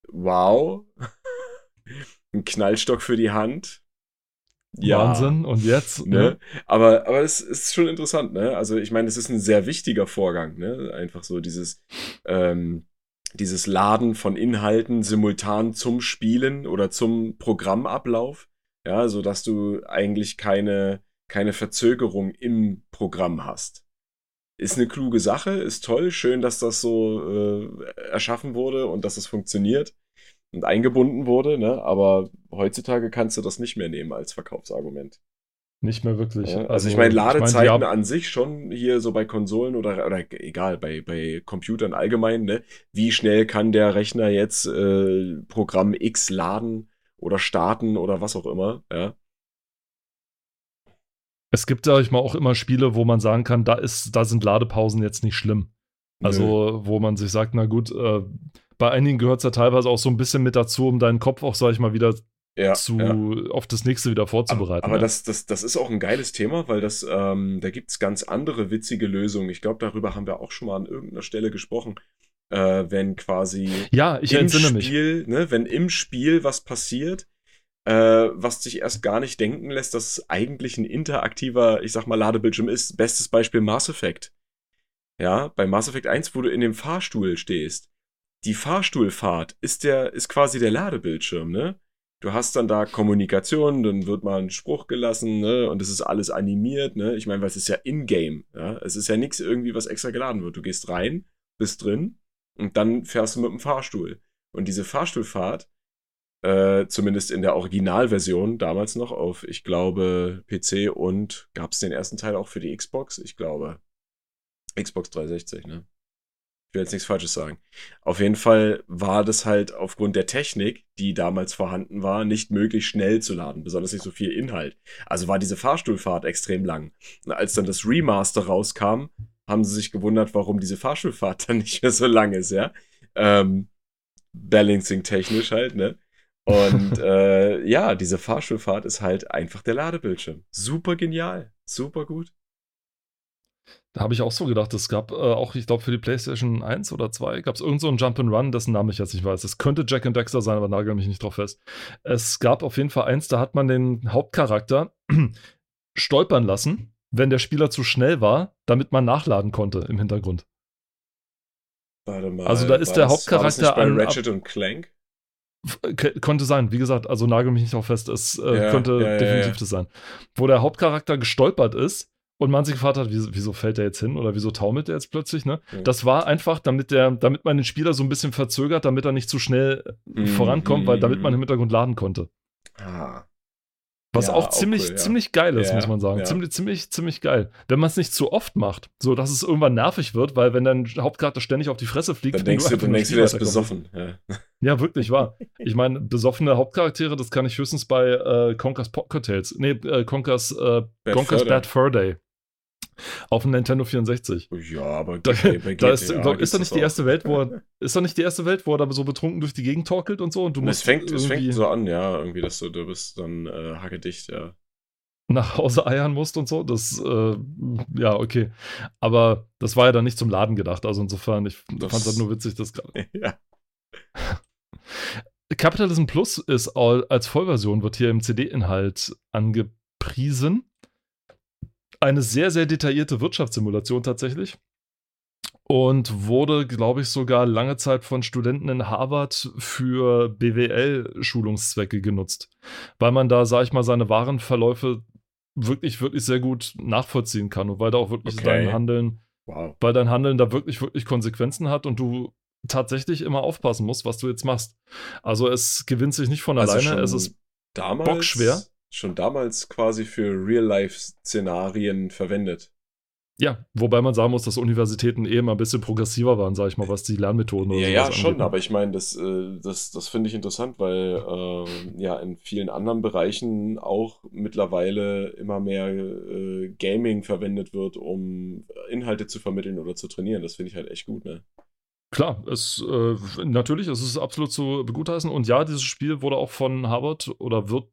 Speaker 3: wow. Ein Knallstock für die Hand. Ja,
Speaker 2: Wahnsinn. Und jetzt?
Speaker 3: Ne? Aber, aber es ist schon interessant, ne? Also ich meine, es ist ein sehr wichtiger Vorgang, ne? Einfach so dieses, ähm, dieses Laden von Inhalten simultan zum Spielen oder zum Programmablauf, ja, so dass du eigentlich keine, keine Verzögerung im Programm hast. Ist eine kluge Sache, ist toll, schön, dass das so äh, erschaffen wurde und dass es funktioniert und eingebunden wurde, ne? Aber heutzutage kannst du das nicht mehr nehmen als Verkaufsargument.
Speaker 2: Nicht mehr wirklich.
Speaker 3: Ja, also, ich meine, Ladezeiten
Speaker 2: ich mein,
Speaker 3: an sich schon hier so bei Konsolen oder, oder egal, bei, bei Computern allgemein, ne? Wie schnell kann der Rechner jetzt äh, Programm X laden oder starten oder was auch immer, ja?
Speaker 2: Es gibt, sag ich mal, auch immer Spiele, wo man sagen kann, da, ist, da sind Ladepausen jetzt nicht schlimm. Also, wo man sich sagt, na gut, äh, bei einigen gehört es ja teilweise auch so ein bisschen mit dazu, um deinen Kopf auch, sag ich mal, wieder
Speaker 3: ja,
Speaker 2: zu,
Speaker 3: ja.
Speaker 2: auf das nächste wieder vorzubereiten.
Speaker 3: Aber, aber
Speaker 2: ja.
Speaker 3: das, das, das ist auch ein geiles Thema, weil das, ähm, da gibt es ganz andere witzige Lösungen. Ich glaube, darüber haben wir auch schon mal an irgendeiner Stelle gesprochen. Äh, wenn quasi
Speaker 2: ja, ich
Speaker 3: im
Speaker 2: entsinne
Speaker 3: Spiel,
Speaker 2: mich.
Speaker 3: Ne, wenn im Spiel was passiert, äh, was sich erst gar nicht denken lässt, dass es eigentlich ein interaktiver, ich sag mal, Ladebildschirm ist. Bestes Beispiel Mass Effect. Ja, bei Mass Effect 1, wo du in dem Fahrstuhl stehst. Die Fahrstuhlfahrt ist der, ist quasi der Ladebildschirm, ne? Du hast dann da Kommunikation, dann wird mal ein Spruch gelassen, ne? Und es ist alles animiert, ne? Ich meine, weil es ist ja in-game, ja? Es ist ja nichts irgendwie, was extra geladen wird. Du gehst rein, bist drin und dann fährst du mit dem Fahrstuhl. Und diese Fahrstuhlfahrt, äh, zumindest in der Originalversion, damals noch auf, ich glaube, PC und gab es den ersten Teil auch für die Xbox? Ich glaube, Xbox 360, ne? Ich will jetzt nichts Falsches sagen. Auf jeden Fall war das halt aufgrund der Technik, die damals vorhanden war, nicht möglich, schnell zu laden, besonders nicht so viel Inhalt. Also war diese Fahrstuhlfahrt extrem lang. Und als dann das Remaster rauskam, haben sie sich gewundert, warum diese Fahrstuhlfahrt dann nicht mehr so lang ist, ja. ähm, Balancing technisch halt, ne? Und äh, ja, diese Fahrschulfahrt ist halt einfach der Ladebildschirm. Super genial, super gut.
Speaker 2: Da habe ich auch so gedacht, es gab äh, auch, ich glaube, für die PlayStation 1 oder 2 gab es irgend so einen Jump'n'Run, dessen Namen ich jetzt nicht weiß. Es könnte Jack and Dexter sein, aber nagel mich nicht drauf fest. Es gab auf jeden Fall eins, da hat man den Hauptcharakter stolpern lassen, wenn der Spieler zu schnell war, damit man nachladen konnte im Hintergrund.
Speaker 3: Warte mal.
Speaker 2: Also da ist der Hauptcharakter
Speaker 3: war das nicht bei
Speaker 2: an-
Speaker 3: Ratchet und Clank.
Speaker 2: K konnte sein, wie gesagt, also nagel mich nicht drauf fest, es äh,
Speaker 3: Ja,
Speaker 2: könnte
Speaker 3: ja,
Speaker 2: definitiv
Speaker 3: ja.
Speaker 2: das sein. Wo der Hauptcharakter gestolpert ist und man sich gefragt hat, wieso, wieso fällt der jetzt hin oder wieso taumelt der jetzt plötzlich, ne?
Speaker 3: Ja.
Speaker 2: Das war einfach, damit der, damit man den Spieler so ein bisschen verzögert, damit er nicht zu schnell äh,
Speaker 3: Mhm,
Speaker 2: vorankommt, weil damit
Speaker 3: mhm.
Speaker 2: man im Hintergrund laden konnte.
Speaker 3: Ah.
Speaker 2: Was
Speaker 3: Ja,
Speaker 2: auch
Speaker 3: auch
Speaker 2: ziemlich,
Speaker 3: cool, ja.
Speaker 2: ziemlich geil ist,
Speaker 3: Ja,
Speaker 2: muss man sagen. Ziemlich, ziemlich, ziemlich geil. Wenn man es nicht zu oft macht, so dass es irgendwann nervig wird, weil wenn dein Hauptcharakter ständig auf die Fresse fliegt,
Speaker 3: Dann denkst du, dann denkst du, der ist besoffen. Ja.
Speaker 2: Wirklich wahr. Ich meine, besoffene Hauptcharaktere, das kann ich höchstens bei äh, Conker's Pocket Tales, nee, äh, Conker's, äh,
Speaker 3: Bad
Speaker 2: Conker's
Speaker 3: Fur.
Speaker 2: Bad Fur Day. Auf dem Nintendo 64.
Speaker 3: Ja, aber
Speaker 2: Da,
Speaker 3: bei
Speaker 2: da ist,
Speaker 3: GTA
Speaker 2: glaub, ist da nicht
Speaker 3: das
Speaker 2: die erste Welt, wo er, ist da nicht die erste Welt, wo er da so betrunken durch die Gegend torkelt und so und du
Speaker 3: Und
Speaker 2: musst
Speaker 3: es fängt, es fängt so an, ja, irgendwie, dass du, du bist dann äh, hackedicht, ja.
Speaker 2: nach Hause eiern musst und so. Das, äh, ja, okay. Aber das war ja dann nicht zum Laden gedacht. Also insofern, ich
Speaker 3: Das-
Speaker 2: fand es halt nur witzig, dass gerade.
Speaker 3: ja.
Speaker 2: Capitalism Plus ist all, als Vollversion, wird hier im CD-Inhalt angepriesen. Eine sehr, sehr detaillierte Wirtschaftssimulation tatsächlich. Und wurde, glaube ich, sogar lange Zeit von Studenten in Harvard für BWL-Schulungszwecke genutzt. Weil man da, sag ich mal, seine Warenverläufe wirklich, wirklich sehr gut nachvollziehen kann. Und weil da auch wirklich
Speaker 3: Okay.
Speaker 2: dein Handeln
Speaker 3: Wow.
Speaker 2: weil dein Handeln da wirklich, wirklich Konsequenzen hat und du tatsächlich immer aufpassen musst, was du jetzt machst. Also es gewinnt sich nicht von
Speaker 3: Also
Speaker 2: alleine, es ist
Speaker 3: damals,
Speaker 2: bockschwer.
Speaker 3: Schon damals quasi für Real-Life-Szenarien verwendet.
Speaker 2: ja, wobei man sagen muss, dass Universitäten eh immer ein bisschen progressiver waren, sag ich mal, was die Lernmethoden oder
Speaker 3: Ja, ja, schon,
Speaker 2: angeht. ne?
Speaker 3: aber ich meine, das, äh, das, das finde ich interessant, weil ähm, ja in vielen anderen Bereichen auch mittlerweile immer mehr äh, Gaming verwendet wird, um Inhalte zu vermitteln oder zu trainieren. Das finde ich halt echt gut, ne?
Speaker 2: Klar, es äh, natürlich, es ist absolut zu begutheißen und ja, dieses Spiel wurde auch von Harvard oder wird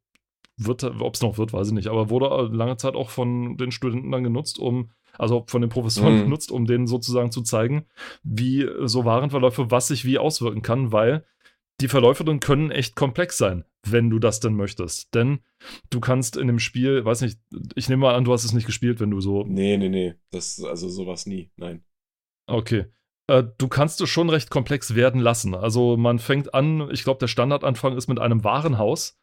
Speaker 2: wird ob es noch wird, weiß ich nicht, aber wurde lange Zeit auch von den Studenten dann genutzt, um also von den Professoren
Speaker 3: Mhm.
Speaker 2: genutzt, um denen sozusagen zu zeigen, wie so Warenverläufe, was sich wie auswirken kann, weil die Verläufe dann können echt komplex sein, wenn du das denn möchtest. Denn du kannst in dem Spiel, weiß nicht, ich nehme mal an, du hast es nicht gespielt, wenn du so
Speaker 3: Nee, nee, nee. Das, also sowas nie. Nein.
Speaker 2: Okay. Äh, Du kannst es schon recht komplex werden lassen. Also man fängt an, ich glaube, der Standardanfang ist mit einem Warenhaus.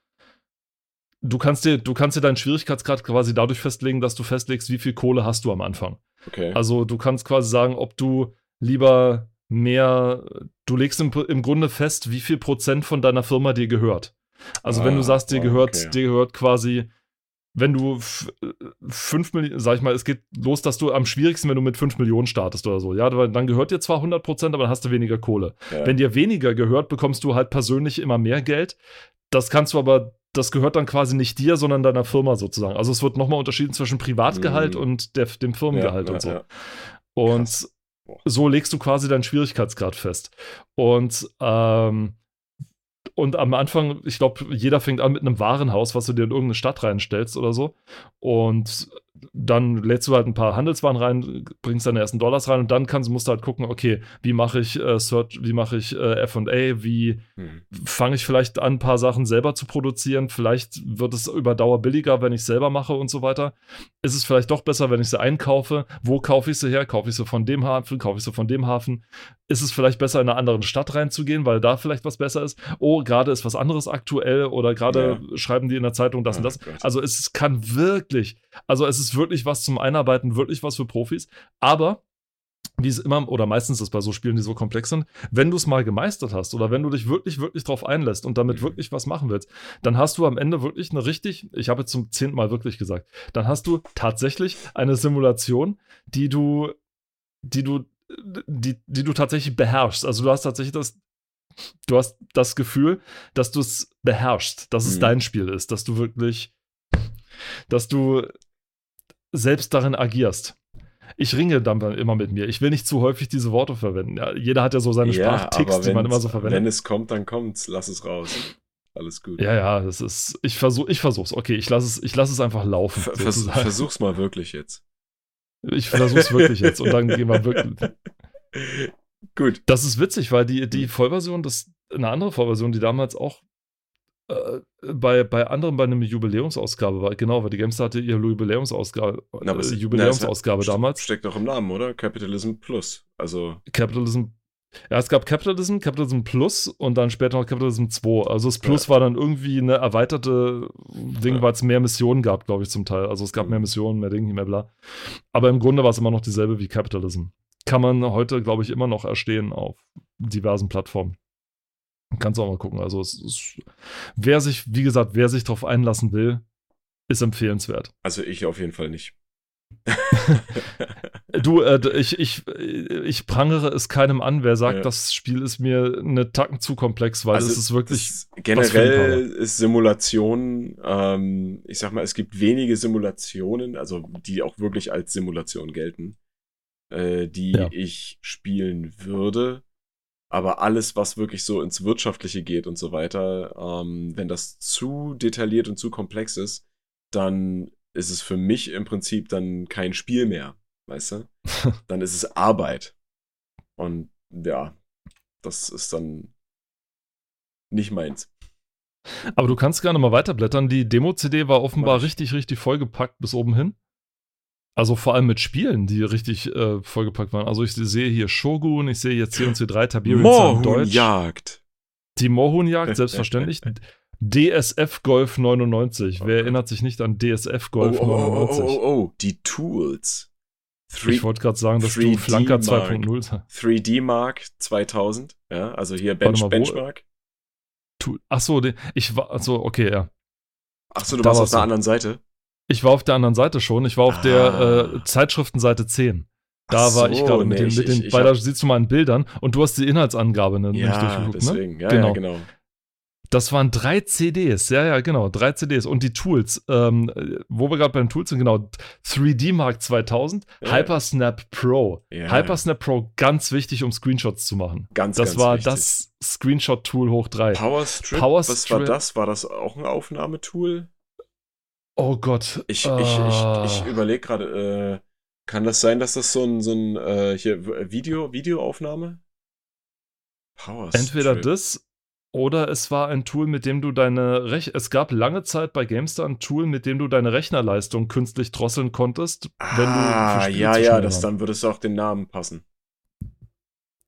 Speaker 2: Du kannst dir, du kannst dir deinen Schwierigkeitsgrad quasi dadurch festlegen, dass du festlegst, wie viel Kohle hast du am Anfang.
Speaker 3: Okay.
Speaker 2: Also du kannst quasi sagen, ob du lieber mehr, du legst im, im Grunde fest, wie viel Prozent von deiner Firma dir gehört. Also wenn
Speaker 3: Ah,
Speaker 2: du sagst, dir
Speaker 3: ah,
Speaker 2: gehört,
Speaker 3: okay.
Speaker 2: dir gehört quasi, wenn du 5 Millionen, sag ich mal, es geht los, dass du am schwierigsten, wenn du mit 5 Millionen startest oder so. Ja, dann gehört dir zwar 100 Prozent, aber dann hast du weniger Kohle.
Speaker 3: ja.
Speaker 2: Wenn dir weniger gehört, bekommst du halt persönlich immer mehr Geld. Das kannst du aber, das gehört dann quasi nicht dir, sondern deiner Firma sozusagen. Also es wird nochmal unterschieden zwischen Privatgehalt
Speaker 3: Mhm.
Speaker 2: und der, dem Firmengehalt
Speaker 3: ja,
Speaker 2: und so.
Speaker 3: ja.
Speaker 2: Und
Speaker 3: Krass.
Speaker 2: So legst du quasi deinen Schwierigkeitsgrad fest. Und, ähm, und am Anfang, ich glaube, jeder fängt an mit einem Warenhaus, was du dir in irgendeine Stadt reinstellst oder so. Und dann lädst du halt ein paar Handelswaren rein, bringst deine ersten Dollars rein und dann kannst, musst du halt gucken, okay, wie mache ich äh, Search, wie mache ich äh, FA, wie
Speaker 3: Hm.
Speaker 2: fange ich vielleicht an, ein paar Sachen selber zu produzieren. Vielleicht wird es über Dauer billiger, wenn ich es selber mache und so weiter. Ist es vielleicht doch besser, wenn ich sie einkaufe? Wo kaufe ich sie her? Kaufe ich sie von dem Hafen? Kaufe ich sie von dem Hafen? Ist es vielleicht besser, in eine andere Stadt reinzugehen, weil da vielleicht was besser ist? Oh, gerade ist was anderes aktuell oder gerade schreiben die in der Zeitung das und
Speaker 3: Oh
Speaker 2: das.
Speaker 3: Gott.
Speaker 2: Also es kann wirklich, also es ist wirklich was zum Einarbeiten, wirklich was für Profis. Aber wie es immer oder meistens ist bei so Spielen, die so komplex sind, wenn du es mal gemeistert hast oder wenn du dich wirklich, wirklich drauf einlässt und damit
Speaker 3: Mhm.
Speaker 2: wirklich was machen willst, dann hast du am Ende wirklich eine richtig, ich habe jetzt zum zehnten Mal wirklich gesagt, dann hast du tatsächlich eine Simulation, die du, die du, die, die du tatsächlich beherrschst. Also du hast tatsächlich das, du hast das Gefühl, dass du es beherrschst, dass es
Speaker 3: Mhm.
Speaker 2: dein Spiel ist, dass du wirklich, dass du selbst darin agierst. ich ringe dann immer mit mir. Ich will nicht zu häufig diese Worte verwenden. Ja, jeder hat ja so seine
Speaker 3: Ja,
Speaker 2: Sprachticks, die man immer so verwendet.
Speaker 3: Wenn es kommt, dann kommt's. Lass es raus. Alles gut.
Speaker 2: Ja, ja, das ist. Ich versuche, ich versuch's. Okay, ich lasse es, ich lasse es einfach laufen.
Speaker 3: Ver
Speaker 2: sozusagen.
Speaker 3: versuch's mal wirklich jetzt.
Speaker 2: Ich versuch's wirklich jetzt und dann gehen wir wirklich.
Speaker 3: Gut.
Speaker 2: Das ist witzig, weil die,
Speaker 3: Hm.
Speaker 2: die Vollversion, das eine andere Vollversion, die damals auch äh, bei, bei anderen bei einer Jubiläumsausgabe war, genau, weil die Gamestar hatte ihre Jubiläumsausgabe,
Speaker 3: Na,
Speaker 2: äh,
Speaker 3: na,
Speaker 2: Jubiläumsausgabe
Speaker 3: hat-
Speaker 2: damals.
Speaker 3: Steckt doch im Namen, oder? Capitalism Plus. Also,
Speaker 2: Capitalism. Ja, es gab Capitalism, Capitalism Plus und dann später noch Capitalism 2. Also das Plus war dann irgendwie eine erweiterte Ding,
Speaker 3: Ja.
Speaker 2: weil es mehr Missionen gab, glaube ich, zum Teil. Also es gab
Speaker 3: Mhm.
Speaker 2: mehr Missionen, mehr Dinge, mehr bla. Aber im Grunde war es immer noch dieselbe wie Capitalism. Kann man heute, glaube ich, immer noch erstehen auf diversen Plattformen. Kannst auch mal gucken. Also es ist, wer sich, wie gesagt, wer sich darauf einlassen will, ist empfehlenswert.
Speaker 3: also ich auf jeden Fall nicht.
Speaker 2: Du, äh, ich, ich, ich prangere es keinem an, wer sagt,
Speaker 3: Ja.
Speaker 2: das Spiel ist mir eine Tacken zu komplex, weil
Speaker 3: Also
Speaker 2: es ist wirklich. für
Speaker 3: generell ist Simulation, ähm, ich sag mal, es gibt wenige Simulationen, also die auch wirklich als Simulation gelten, äh, die
Speaker 2: Ja.
Speaker 3: ich spielen würde. Aber alles, was wirklich so ins Wirtschaftliche geht und so weiter, ähm, wenn das zu detailliert und zu komplex ist, dann ist es für mich im Prinzip dann kein Spiel mehr, weißt du? dann ist es Arbeit. Und ja, das ist dann nicht meins.
Speaker 2: Aber du kannst gerne mal weiterblättern. Die Demo-CD war offenbar richtig, richtig vollgepackt bis oben hin. Also vor allem mit Spielen, die richtig äh, vollgepackt waren. Also ich sehe hier Shogun, ich sehe hier C&C3, Tiberian Sun Deutsch.
Speaker 3: Jagd.
Speaker 2: Die Mohunjagd, selbstverständlich. DSF Golf 99.
Speaker 3: Oh
Speaker 2: Wer erinnert sich nicht an DSF
Speaker 3: Oh,
Speaker 2: Golf
Speaker 3: oh, oh, oh,
Speaker 2: 99?
Speaker 3: oh, oh, die Tools.
Speaker 2: Ich wollte gerade sagen, dass du
Speaker 3: 3D
Speaker 2: Flanker
Speaker 3: Mark.
Speaker 2: 2.0 sagst.
Speaker 3: 3D Mark 2000, ja, also hier
Speaker 2: Warte
Speaker 3: Bench,
Speaker 2: mal,
Speaker 3: Benchmark.
Speaker 2: Achso, ich war, achso, okay, ja.
Speaker 3: Achso, du
Speaker 2: da
Speaker 3: warst auf der anderen Seite.
Speaker 2: Ich war auf der anderen Seite schon. Ich war auf
Speaker 3: Ah.
Speaker 2: der äh, Zeitschriftenseite 10. Da
Speaker 3: Ach
Speaker 2: war ich
Speaker 3: so,
Speaker 2: gerade mit
Speaker 3: nee,
Speaker 2: den, mit den
Speaker 3: ich- ich
Speaker 2: weil da siehst du mal in Bildern und du hast die Inhaltsangabe ne, nicht
Speaker 3: Ja,
Speaker 2: durchgeguckt, ne?
Speaker 3: deswegen. Ja,
Speaker 2: Genau.
Speaker 3: ja, genau.
Speaker 2: Das waren drei CDs, ja, ja, genau, drei CDs. Und die Tools, ähm, äh, wo wir gerade beim Tools sind, genau, 3D Mark 2000,
Speaker 3: Ja.
Speaker 2: Hypersnap Pro.
Speaker 3: Ja.
Speaker 2: Hypersnap Pro, ganz wichtig, um Screenshots zu machen.
Speaker 3: Ganz,
Speaker 2: Das
Speaker 3: ganz
Speaker 2: war
Speaker 3: wichtig.
Speaker 2: das Screenshot-Tool hoch 3.
Speaker 3: Power Strip,
Speaker 2: Power
Speaker 3: was war das? War das auch ein Aufnahmetool?
Speaker 2: Oh Gott.
Speaker 3: Ich, ich,
Speaker 2: Ah.
Speaker 3: ich, ich überlege gerade, äh, kann das sein, dass das so ein, so ein äh, hier, W- Video, Videoaufnahme? Power
Speaker 2: Entweder das oder es war ein Tool, mit dem du deine Rech es gab lange Zeit bei GameStar ein Tool, mit dem du deine Rechnerleistung künstlich drosseln konntest, wenn du
Speaker 3: Ah, ja, ja, das dann würde es auch den Namen passen.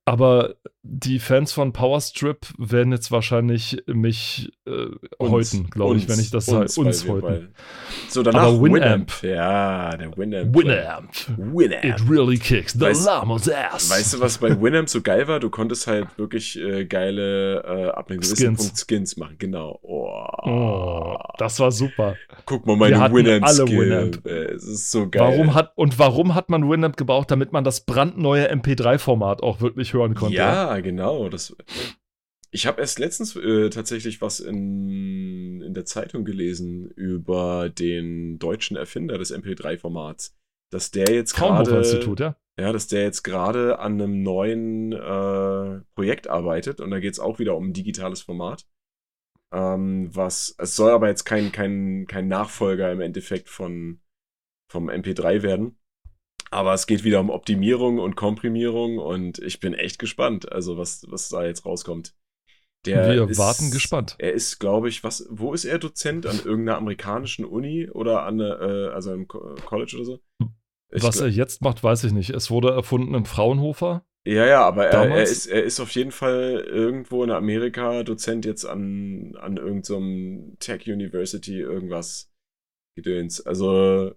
Speaker 2: Aber die Fans von Powerstrip werden jetzt wahrscheinlich mich äh,
Speaker 3: Uns,
Speaker 2: häuten, glaube ich, wenn ich das sage.
Speaker 3: uns,
Speaker 2: häuten.
Speaker 3: So, danach
Speaker 2: Aber Winamp.
Speaker 3: Winamp. Ja, der Winamp.
Speaker 2: Winamp.
Speaker 3: Winamp.
Speaker 2: It really kicks the
Speaker 3: Weißt-
Speaker 2: llama's ass.
Speaker 3: Weißt du, was bei Winamp so geil war? Du konntest halt wirklich äh, geile, äh, ab einem gewissen
Speaker 2: Skins.
Speaker 3: Punkt Skins machen. Genau. Oh.
Speaker 2: Das war super.
Speaker 3: Guck mal,
Speaker 2: Wir
Speaker 3: meine
Speaker 2: hatten
Speaker 3: Winamp
Speaker 2: alle
Speaker 3: Skill.
Speaker 2: Winamp.
Speaker 3: Äh, Es ist so geil.
Speaker 2: Warum hat und warum hat man Winamp gebraucht, damit man das brandneue MP3-Format auch wirklich hören konnte?
Speaker 3: Ja, genau. Das, ich habe erst letztens äh, tatsächlich was in, in der Zeitung gelesen über den deutschen Erfinder des MP3-Formats. Dass der jetzt gerade
Speaker 2: Institut, ja.
Speaker 3: Ja, dass der jetzt gerade an einem neuen äh, Projekt arbeitet und da geht es auch wieder um ein digitales Format. Ähm, was, es soll aber jetzt kein, kein, kein Nachfolger im Endeffekt von, vom MP3 werden. Aber es geht wieder um Optimierung und Komprimierung und ich bin echt gespannt, also was, was da jetzt rauskommt. Der
Speaker 2: Wir
Speaker 3: ist,
Speaker 2: warten gespannt.
Speaker 3: Er ist, glaube ich, was, wo ist er Dozent? An irgendeiner amerikanischen Uni oder an, äh, also Co- College oder so? Ich
Speaker 2: Was er jetzt macht, weiß ich nicht. Es wurde erfunden im Fraunhofer.
Speaker 3: Ja, ja, aber er, er, ist, er ist auf jeden Fall irgendwo in Amerika Dozent jetzt an, an irgendeinem Tech University irgendwas gedöns. Also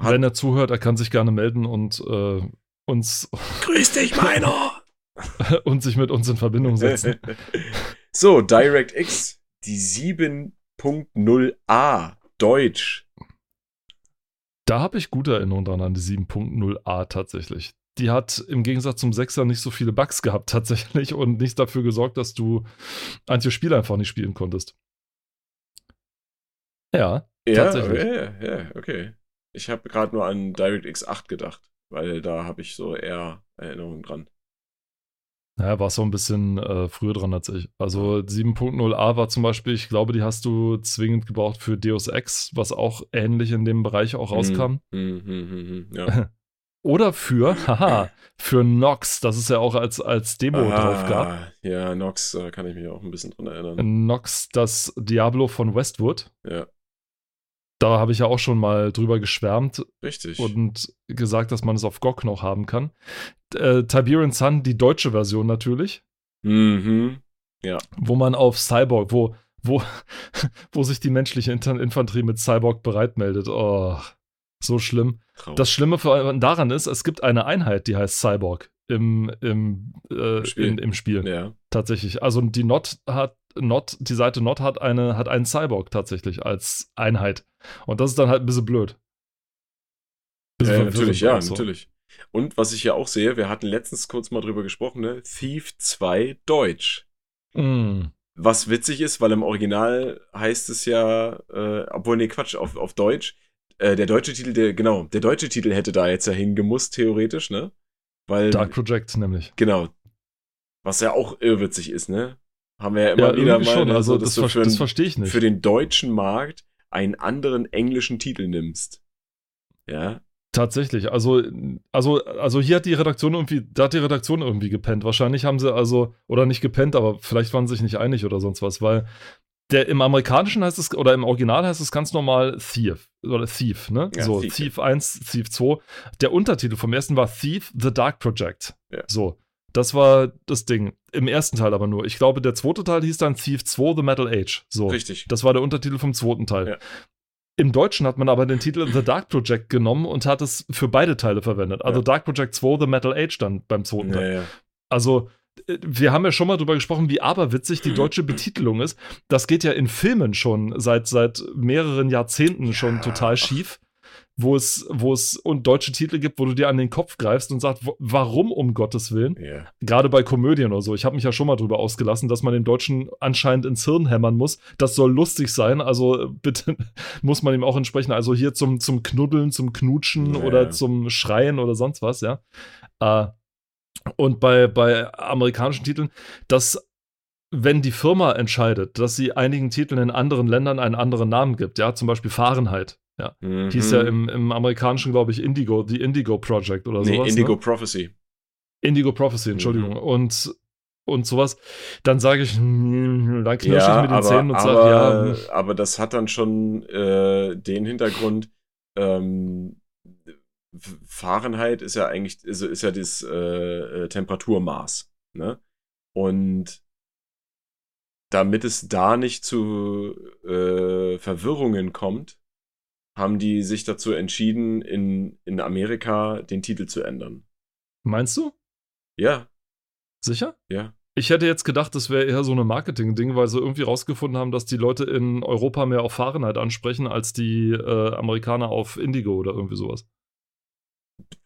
Speaker 3: Hat-
Speaker 2: Wenn er zuhört, er kann sich gerne melden und äh, uns
Speaker 3: Grüß dich, meiner!
Speaker 2: und sich mit uns in Verbindung setzen.
Speaker 3: so, DirectX, die 7.0a Deutsch.
Speaker 2: Da habe ich gute Erinnerungen dran an die 7.0a tatsächlich. Die hat im Gegensatz zum 6er nicht so viele Bugs gehabt tatsächlich und nicht dafür gesorgt, dass du einige Spiele einfach nicht spielen konntest. Ja,
Speaker 3: Ja,
Speaker 2: Tatsächlich.
Speaker 3: ja, ja, okay. Ich habe gerade nur an DirectX 8 gedacht. weil da habe ich so eher Erinnerungen dran.
Speaker 2: Naja, war so ein bisschen äh, früher dran als ich. Also 7.0a war zum Beispiel, ich glaube, die hast du zwingend gebraucht für Deus Ex, was auch ähnlich in dem Bereich auch rauskam.
Speaker 3: Hm, hm, hm, hm, ja.
Speaker 2: Oder für, haha, für Nox, das es ja auch als, als Demo
Speaker 3: ah,
Speaker 2: drauf gab.
Speaker 3: Ja, Nox, da kann ich mich auch ein bisschen dran erinnern.
Speaker 2: Nox, das Diablo von Westwood.
Speaker 3: Ja.
Speaker 2: Da habe ich ja auch schon mal drüber geschwärmt
Speaker 3: Richtig.
Speaker 2: und gesagt, dass man es auf GOG noch haben kann. Äh, Tiberian Sun, die deutsche Version natürlich.
Speaker 3: Mhm.
Speaker 2: Wo man auf Cyborg, wo, wo, wo sich die menschliche Infanterie mit Cyborg bereit meldet. Oh, so schlimm.
Speaker 3: Traurig.
Speaker 2: Das Schlimme daran ist, es gibt eine Einheit, die heißt Cyborg im, im, äh,
Speaker 3: Im Spiel.
Speaker 2: In, im Spiel.
Speaker 3: ja.
Speaker 2: Tatsächlich. Also die Not hat, Not, die Seite Not hat eine, hat einen Cyborg tatsächlich als Einheit. Und das ist dann halt ein bisschen blöd. Bisschen
Speaker 3: Ja, natürlich, ja,
Speaker 2: so.
Speaker 3: natürlich. Und was ich hier auch sehe, wir hatten letztens kurz mal drüber gesprochen, ne? Thief 2 Deutsch.
Speaker 2: Mm.
Speaker 3: Was witzig ist, weil im Original heißt es ja, äh, obwohl, nee, Quatsch, auf, auf Deutsch, äh, der deutsche Titel, der, genau, der deutsche Titel hätte da jetzt ja hingemusst, theoretisch, ne? Weil,
Speaker 2: Dark Project nämlich.
Speaker 3: genau, was ja auch irrwitzig ist, ne? Haben wir ja immer
Speaker 2: Ja,
Speaker 3: wieder mal,
Speaker 2: schon.
Speaker 3: ne,
Speaker 2: Also
Speaker 3: so,
Speaker 2: das, ver
Speaker 3: für,
Speaker 2: das verstehe ich nicht.
Speaker 3: für den deutschen Markt einen anderen englischen Titel nimmst. Ja,
Speaker 2: Tatsächlich. Also, also, also hier hat die Redaktion irgendwie, da hat die Redaktion irgendwie gepennt. Wahrscheinlich haben sie also, oder nicht gepennt, aber vielleicht waren sie sich nicht einig oder sonst was, weil der im Amerikanischen heißt es, oder im Original heißt es ganz normal Thief. Oder Thief, ne?
Speaker 3: Ja,
Speaker 2: so,
Speaker 3: Thief,
Speaker 2: Thief 1, Thief 2. Der Untertitel vom ersten war Thief The Dark Project.
Speaker 3: Ja.
Speaker 2: So. Das war das Ding. Im ersten Teil aber nur. Ich glaube, der zweite Teil hieß dann Thief 2 The Metal Age. So.
Speaker 3: richtig.
Speaker 2: Das war der Untertitel vom zweiten Teil.
Speaker 3: Ja.
Speaker 2: Im Deutschen hat man aber den Titel The Dark Project genommen und hat es für beide Teile verwendet. Also. Dark Project 2 The Metal Age dann beim zweiten Teil. Also wir haben ja schon mal drüber gesprochen, wie aberwitzig die deutsche Betitelung ist. Das geht ja in Filmen schon seit, seit mehreren Jahrzehnten schon
Speaker 3: Ja,
Speaker 2: total schief. Wo es, wo es und deutsche Titel gibt, wo du dir an den Kopf greifst und sagst, warum um Gottes Willen?
Speaker 3: ja.
Speaker 2: Gerade bei Komödien oder so. Ich habe mich ja schon mal drüber ausgelassen, dass man den Deutschen anscheinend ins Hirn hämmern muss. Das soll lustig sein, also äh, bitte muss man ihm auch entsprechen. Also hier zum, zum Knuddeln, zum Knutschen
Speaker 3: Ja,
Speaker 2: oder zum Schreien oder sonst was, ja. Äh, und bei, bei amerikanischen Titeln, dass wenn die Firma entscheidet, dass sie einigen Titeln in anderen Ländern einen anderen Namen gibt, ja, zum Beispiel Fahrenheit, ja,
Speaker 3: Mhm.
Speaker 2: hieß ja im, im amerikanischen, glaube ich, Indigo, die Indigo Project oder
Speaker 3: Nee,
Speaker 2: sowas.
Speaker 3: Indigo
Speaker 2: ne?
Speaker 3: Prophecy.
Speaker 2: Indigo Prophecy, Entschuldigung.
Speaker 3: Mhm.
Speaker 2: Und, und sowas, dann sage ich, hm, dann knirsche
Speaker 3: Ja,
Speaker 2: ich mit den
Speaker 3: aber,
Speaker 2: Zähnen und sage, ja, hm,
Speaker 3: aber das hat dann schon äh, den Hintergrund, ähm, Fahrenheit ist ja eigentlich, ist, ist ja das äh, äh, Temperaturmaß. Ne? Und damit es da nicht zu äh, Verwirrungen kommt, haben die sich dazu entschieden, in, in Amerika den Titel zu ändern.
Speaker 2: meinst du?
Speaker 3: Ja,
Speaker 2: Sicher?
Speaker 3: ja.
Speaker 2: Ich hätte jetzt gedacht, das wäre eher so eine Marketing-Ding, weil sie irgendwie rausgefunden haben, dass die Leute in Europa mehr auf Fahrenheit ansprechen, als die äh, Amerikaner auf Indigo oder irgendwie sowas.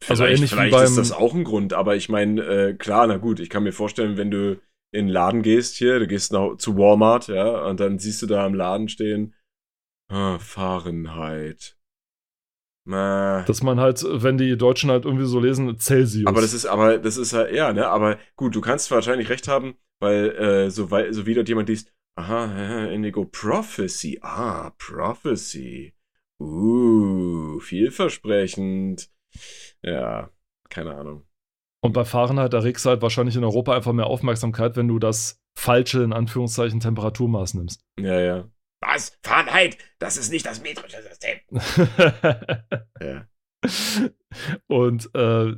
Speaker 2: Also
Speaker 3: Vielleicht,
Speaker 2: ähnlich wie
Speaker 3: vielleicht
Speaker 2: beim-
Speaker 3: ist das auch ein Grund, aber ich meine, äh, klar, na gut, ich kann mir vorstellen, wenn du in den Laden gehst hier, du gehst nach, zu Walmart, ja, und dann siehst du da am Laden stehen, ah, Fahrenheit. Na,
Speaker 2: Dass man halt, wenn die Deutschen halt irgendwie so lesen, Celsius.
Speaker 3: aber das ist, aber das ist halt, ja, ne, aber gut, du kannst wahrscheinlich recht haben, weil, äh, so, weil, so wie dort jemand liest, aha, Indigo Prophecy, ah, Prophecy, uh, vielversprechend, ja, keine Ahnung.
Speaker 2: Und bei Fahrenheit erregst du halt wahrscheinlich in Europa einfach mehr Aufmerksamkeit, wenn du das falsche, in Anführungszeichen, Temperaturmaß nimmst.
Speaker 3: Ja, ja.
Speaker 1: Was? Fahrenheit? Das ist nicht das metrische System.
Speaker 3: Ja.
Speaker 2: und äh,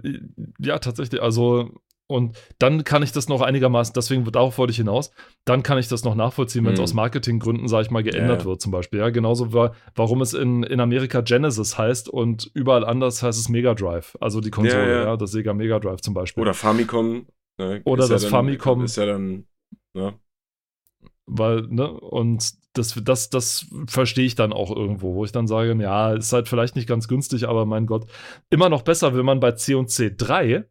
Speaker 2: ja, tatsächlich, also und dann kann ich das noch einigermaßen, deswegen darauf wollte ich hinaus, dann kann ich das noch nachvollziehen, wenn es
Speaker 3: Mhm.
Speaker 2: aus Marketinggründen, sage ich mal, geändert
Speaker 3: Ja.
Speaker 2: wird zum Beispiel. Ja, genauso war, warum es in, in Amerika Genesis heißt und überall anders heißt es Mega Drive, also die Konsole,
Speaker 3: Ja,
Speaker 2: ja, das Sega Mega Drive zum Beispiel.
Speaker 3: Oder Famicom. Ne,
Speaker 2: Oder das
Speaker 3: dann,
Speaker 2: Famicom.
Speaker 3: Ist ja dann, ne?
Speaker 2: Weil, ne, und das, das, das verstehe ich dann auch irgendwo, wo ich dann sage, ja, ist halt vielleicht nicht ganz günstig, aber mein Gott, immer noch besser, wenn man bei C&C 3,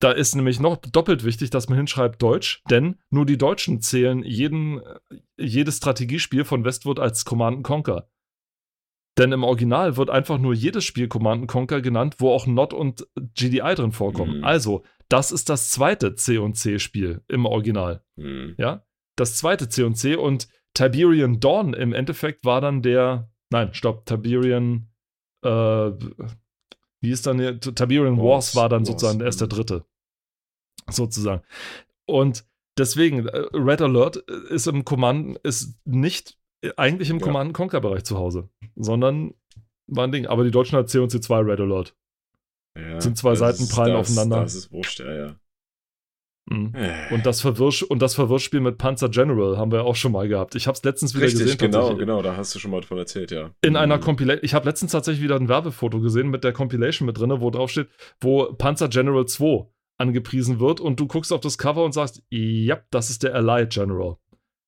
Speaker 2: da ist nämlich noch doppelt wichtig, dass man hinschreibt Deutsch, denn nur die Deutschen zählen jeden, jedes Strategiespiel von Westwood als Command Conquer. Denn im Original wird einfach nur jedes Spiel Command Conquer genannt, wo auch Not und GDI drin vorkommen.
Speaker 3: Mhm.
Speaker 2: Also, das ist das zweite C&C-Spiel im Original.
Speaker 3: Hm.
Speaker 2: Ja, das zweite C&C und Tiberian Dawn im Endeffekt war dann der, nein, stopp, Tiberian, äh, wie ist dann der, Tiberian Wars,
Speaker 3: Wars,
Speaker 2: war dann
Speaker 3: Wars,
Speaker 2: sozusagen erst der
Speaker 3: mhm.
Speaker 2: dritte, sozusagen. Und deswegen, äh, Red Alert ist im Command, ist nicht äh, eigentlich im
Speaker 3: Ja.
Speaker 2: Command Conquer Bereich zu Hause, sondern war ein Ding. Aber die Deutschen hat C&C 2 Red Alert.
Speaker 3: Ja,
Speaker 2: Sind zwei Seiten prallen
Speaker 3: das,
Speaker 2: aufeinander.
Speaker 3: Das ist wurscht, ja, ja.
Speaker 2: Mhm.
Speaker 3: Äh.
Speaker 2: Und das Verwirrsch und das Verwirrspiel mit Panzer General haben wir auch schon mal gehabt. Ich habe es letztens wieder
Speaker 3: Richtig,
Speaker 2: gesehen.
Speaker 3: genau, genau, da hast du schon mal davon erzählt, ja.
Speaker 2: In einer
Speaker 3: Mhm.
Speaker 2: Compilation. Ich habe letztens tatsächlich wieder ein Werbefoto gesehen mit der Compilation mit drin, wo drauf steht, wo Panzer General 2 angepriesen wird und du guckst auf das Cover und sagst, ja, das ist der Allied General.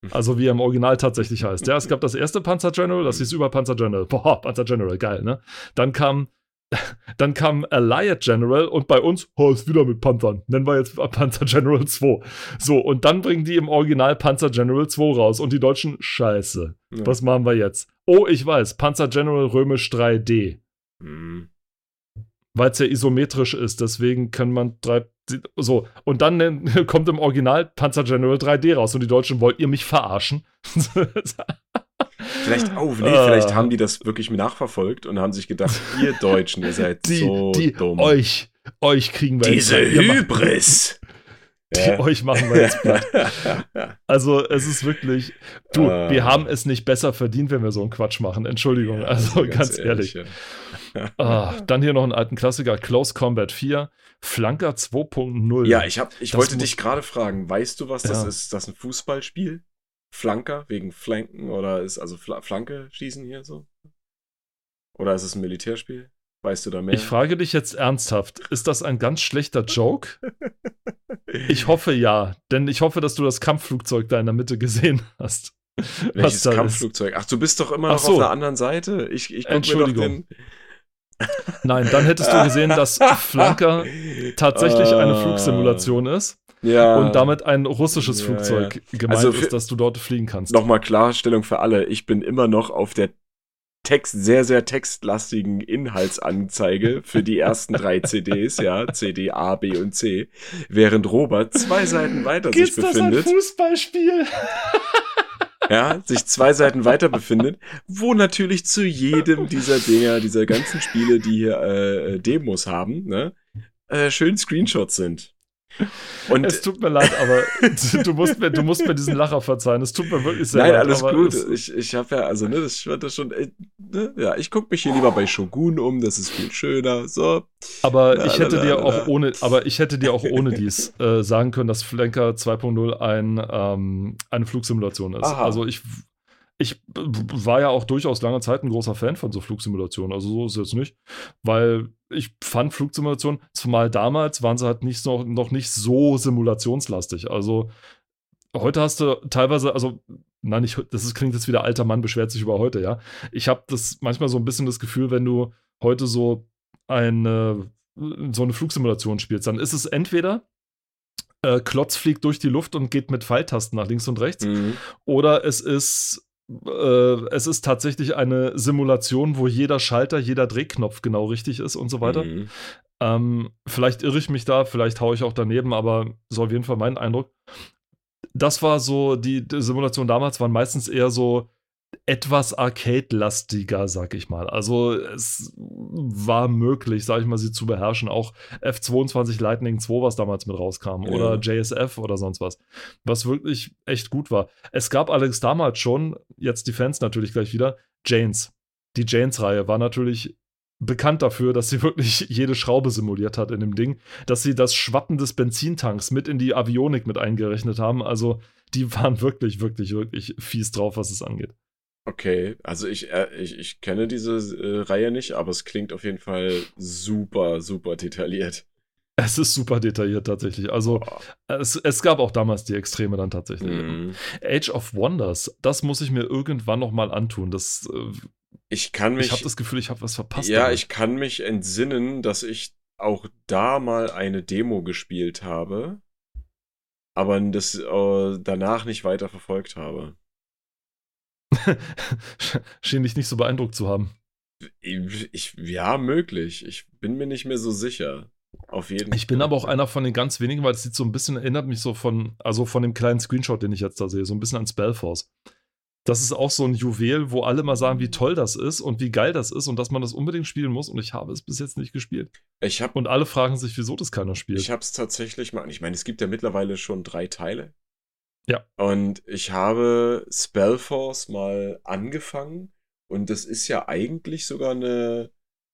Speaker 2: Also wie er im Original tatsächlich heißt. Ja, es gab das erste Panzer General, das hieß über Panzer General. Boah, Panzer General, geil, ne? Dann kam dann kam Allied General und bei uns, oh, ist wieder mit Panzern. Nennen wir jetzt Panzer General 2. So, und dann bringen die im Original Panzer General 2 raus und die Deutschen, scheiße.
Speaker 3: Ja.
Speaker 2: Was machen wir jetzt? Oh, ich weiß, Panzer General Römisch 3D.
Speaker 3: Mhm.
Speaker 2: Weil es ja isometrisch ist, deswegen kann man drei. So, und dann kommt im Original Panzer General 3D raus und die Deutschen, wollt ihr mich verarschen?
Speaker 3: Vielleicht, oh, nee,
Speaker 2: Ah.
Speaker 3: vielleicht haben die das wirklich nachverfolgt und haben sich gedacht, ihr Deutschen, ihr seid
Speaker 2: die,
Speaker 3: so
Speaker 2: die,
Speaker 3: dumm.
Speaker 2: euch, euch kriegen wir
Speaker 1: Diese Hybris.
Speaker 2: Die, euch machen wir jetzt platt. Also, es ist wirklich, du,
Speaker 3: Ah.
Speaker 2: wir haben es nicht besser verdient, wenn wir so einen Quatsch machen. Entschuldigung,
Speaker 3: Ja,
Speaker 2: also ganz, ehrlich.
Speaker 3: ja.
Speaker 2: Ah, dann hier noch einen alten Klassiker, Close Combat 4, Flanker 2.0.
Speaker 3: Ja, ich, hab, ich
Speaker 2: Das
Speaker 3: wollte dich gerade fragen, weißt du, was das
Speaker 2: Ja.
Speaker 3: ist? Ist das ein Fußballspiel? Flanker wegen Flanken oder ist also Fla Flanke schießen hier so? Oder ist es ein Militärspiel? Weißt du da mehr?
Speaker 2: Ich frage dich jetzt ernsthaft, ist das ein ganz schlechter Joke? Ich hoffe ja, denn ich hoffe, dass du das Kampfflugzeug da in der Mitte gesehen hast.
Speaker 3: Welches
Speaker 2: da ist.
Speaker 3: Kampfflugzeug? Ach, du bist doch immer noch
Speaker 2: so.
Speaker 3: auf der anderen Seite. Ich, ich
Speaker 2: Entschuldigung. Nein, dann hättest du gesehen, dass Flanker tatsächlich eine. Flugsimulation ist
Speaker 3: Ja.
Speaker 2: und damit ein russisches
Speaker 3: Ja,
Speaker 2: Flugzeug gemeint
Speaker 3: Also
Speaker 2: ist, dass du dort fliegen kannst.
Speaker 3: Nochmal Klarstellung für alle. Ich bin immer noch auf der Text, sehr, sehr textlastigen Inhaltsanzeige für die ersten drei CDs, ja, CD A, B und C, während Robert zwei Seiten weiter sich befindet,
Speaker 2: Fußballspiel?
Speaker 3: ja, sich zwei Seiten weiter befindet, wo natürlich zu jedem dieser Dinger, dieser ganzen Spiele, die hier äh, Demos haben, ne, äh, schön Screenshots sind. Und
Speaker 2: Es tut mir leid, aber du musst mir, du musst mir diesen Lacher verzeihen. Es tut mir wirklich sehr
Speaker 3: Nein,
Speaker 2: leid.
Speaker 3: alles
Speaker 2: aber
Speaker 3: gut. Ich, ich habe ja, also, ne, das, fand das schon, äh, ne, ja, ich gucke mich hier lieber bei Shogun um, das ist viel schöner, so.
Speaker 2: Aber
Speaker 3: La,
Speaker 2: ich hätte
Speaker 3: la,
Speaker 2: dir
Speaker 3: la.
Speaker 2: auch ohne, aber ich hätte dir auch ohne dies äh, sagen können, dass Flanker 2.0 ein, ähm, eine Flugsimulation ist.
Speaker 3: Aha.
Speaker 2: Also ich, ich war ja auch durchaus lange Zeit ein großer Fan von so Flugsimulationen. Also so ist es jetzt nicht, weil ich fand Flugsimulationen, zumal damals waren sie halt nicht so, noch nicht so simulationslastig. Also heute hast du teilweise, also nein, nicht, das ist, klingt jetzt wieder alter Mann beschwert sich über heute, ja. Ich habe das manchmal so ein bisschen das Gefühl, wenn du heute so eine so eine Flugsimulation spielst, dann ist es entweder äh, Klotz fliegt durch die Luft und geht mit Pfeiltasten nach links und rechts,
Speaker 3: Mhm.
Speaker 2: oder es ist es ist tatsächlich eine Simulation, wo jeder Schalter, jeder Drehknopf genau richtig ist und so weiter.
Speaker 3: Mhm.
Speaker 2: Ähm, vielleicht irre ich mich da, vielleicht haue ich auch daneben, aber so auf jeden Fall mein Eindruck. Das war so, die, die Simulationen damals waren meistens eher so etwas Arcade-lastiger, sag ich mal. Also es war möglich, sag ich mal, sie zu beherrschen. Auch F-22 Lightning 2, was damals mit rauskam,
Speaker 3: Ja.
Speaker 2: oder JSF oder sonst was, was wirklich echt gut war. Es gab allerdings damals schon, jetzt die Fans natürlich gleich wieder, Janes. Die Janes-Reihe war natürlich bekannt dafür, dass sie wirklich jede Schraube simuliert hat in dem Ding, dass sie das Schwappen des Benzintanks mit in die Avionik mit eingerechnet haben. Also die waren wirklich, wirklich, wirklich fies drauf, was es angeht.
Speaker 3: Okay, also ich, äh, ich, ich kenne diese äh, Reihe nicht, aber es klingt auf jeden Fall super, super detailliert.
Speaker 2: Es ist super detailliert tatsächlich. Also es, es gab auch damals die Extreme dann tatsächlich.
Speaker 3: Mhm.
Speaker 2: Age of Wonders, das muss ich mir irgendwann noch mal antun. Das, äh,
Speaker 3: Ich kann mich,
Speaker 2: ich habe das Gefühl, ich habe was verpasst.
Speaker 3: ja,
Speaker 2: damit.
Speaker 3: ich kann mich entsinnen, dass ich auch da mal eine Demo gespielt habe, aber das äh, danach nicht weiter verfolgt habe.
Speaker 2: schien dich nicht so beeindruckt zu haben.
Speaker 3: Ich, ja, möglich. Ich bin mir nicht mehr so sicher. Auf jeden Fall.
Speaker 2: Ich bin aber auch einer von den ganz wenigen, weil es sieht so ein bisschen, erinnert mich so von, also von dem kleinen Screenshot, den ich jetzt da sehe, so ein bisschen an Spellforce. Das ist auch so ein Juwel, wo alle mal sagen, wie toll das ist und wie geil das ist und dass man das unbedingt spielen muss und ich habe es bis jetzt nicht gespielt.
Speaker 3: Ich hab,
Speaker 2: Und alle fragen sich, wieso das keiner spielt.
Speaker 3: ich habe es tatsächlich mal. Ich meine, es gibt ja mittlerweile schon drei Teile.
Speaker 2: Ja.
Speaker 3: Und ich habe Spellforce mal angefangen und das ist ja eigentlich sogar eine,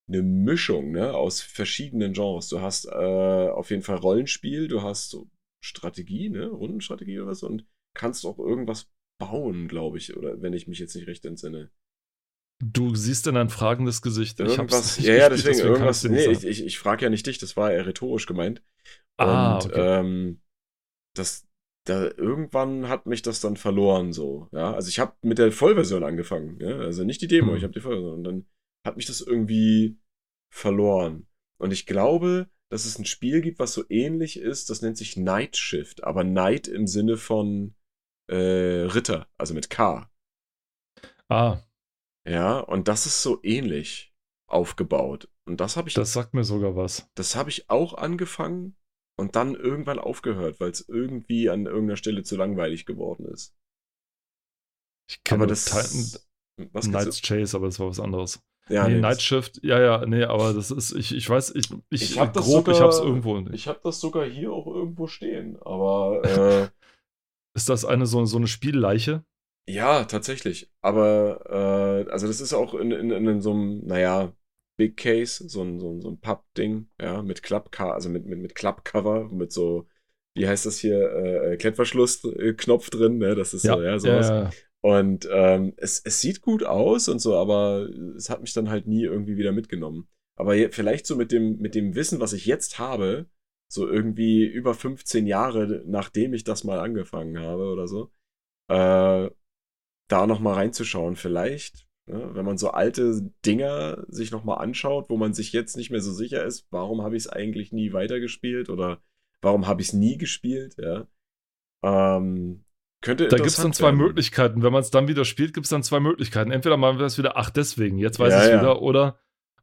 Speaker 3: eine Mischung ne, aus verschiedenen Genres. Du hast äh, auf jeden Fall Rollenspiel, du hast so Strategie, ne, Rundenstrategie oder was und kannst auch irgendwas bauen, glaube ich, oder wenn ich mich jetzt nicht recht entsinne.
Speaker 2: Du siehst in ein fragendes Gesicht. Ich
Speaker 3: Irgendwas, ja, ja, deswegen,
Speaker 2: kann
Speaker 3: irgendwas, nee, ich, ich, ich frage ja nicht dich, das war eher rhetorisch gemeint.
Speaker 2: Ah,
Speaker 3: und
Speaker 2: okay.
Speaker 3: ähm, das, da, irgendwann hat mich das dann verloren, so, ja. Also ich habe mit der Vollversion angefangen, ja, also nicht die Demo,
Speaker 2: Hm.
Speaker 3: ich habe die Vollversion. Und dann hat mich das irgendwie verloren. Und ich glaube, dass es ein Spiel gibt, was so ähnlich ist, das nennt sich Night Shift, aber Night im Sinne von äh, Ritter, also mit K.
Speaker 2: ah,
Speaker 3: Ja, und das ist so ähnlich aufgebaut. Und das habe ich,
Speaker 2: das sagt mir sogar was.
Speaker 3: das habe ich auch angefangen und dann irgendwann aufgehört, weil es irgendwie an irgendeiner Stelle zu langweilig geworden ist.
Speaker 2: Ich kenne
Speaker 3: das
Speaker 2: Titan,
Speaker 3: was
Speaker 2: Night's Chase, aber das war was anderes.
Speaker 3: ja,
Speaker 2: nee,
Speaker 3: nee,
Speaker 2: Night Shift, ja, ja, nee, aber das ist, ich, ich weiß, ich, ich,
Speaker 3: Ich hab das
Speaker 2: grob, ich
Speaker 3: sogar-
Speaker 2: hab's irgendwo.
Speaker 3: Ich habe das sogar hier auch irgendwo stehen, aber äh,
Speaker 2: Ist das eine so, so eine Spielleiche?
Speaker 3: ja, tatsächlich. Aber äh, also das ist auch in, in, in so einem, naja, Big Case, so ein, so ein, so ein Papp-Ding, ja, mit Klappcover, also mit, mit, mit Klappcover, mit so, wie heißt das hier, äh, Klettverschluss-Knopf drin, ne? Das ist so, ja, sowas.
Speaker 2: ja, ja.
Speaker 3: Und ähm, es, es sieht gut aus und so, aber es hat mich dann halt nie irgendwie wieder mitgenommen. Aber vielleicht so mit dem, mit dem Wissen, was ich jetzt habe, so irgendwie über 15 Jahre, nachdem ich das mal angefangen habe oder so, äh, da nochmal reinzuschauen. Vielleicht, wenn man so alte Dinger sich nochmal anschaut, wo man sich jetzt nicht mehr so sicher ist, warum habe ich es eigentlich nie weitergespielt oder warum habe ich es nie gespielt, ja. Ähm, könnte
Speaker 2: Da gibt es dann zwei
Speaker 3: werden.
Speaker 2: Möglichkeiten. Wenn man es dann wieder spielt, gibt es dann zwei Möglichkeiten. Entweder man es wieder, ach, deswegen, jetzt weiß
Speaker 3: Ja,
Speaker 2: ich es
Speaker 3: ja.
Speaker 2: wieder, oder,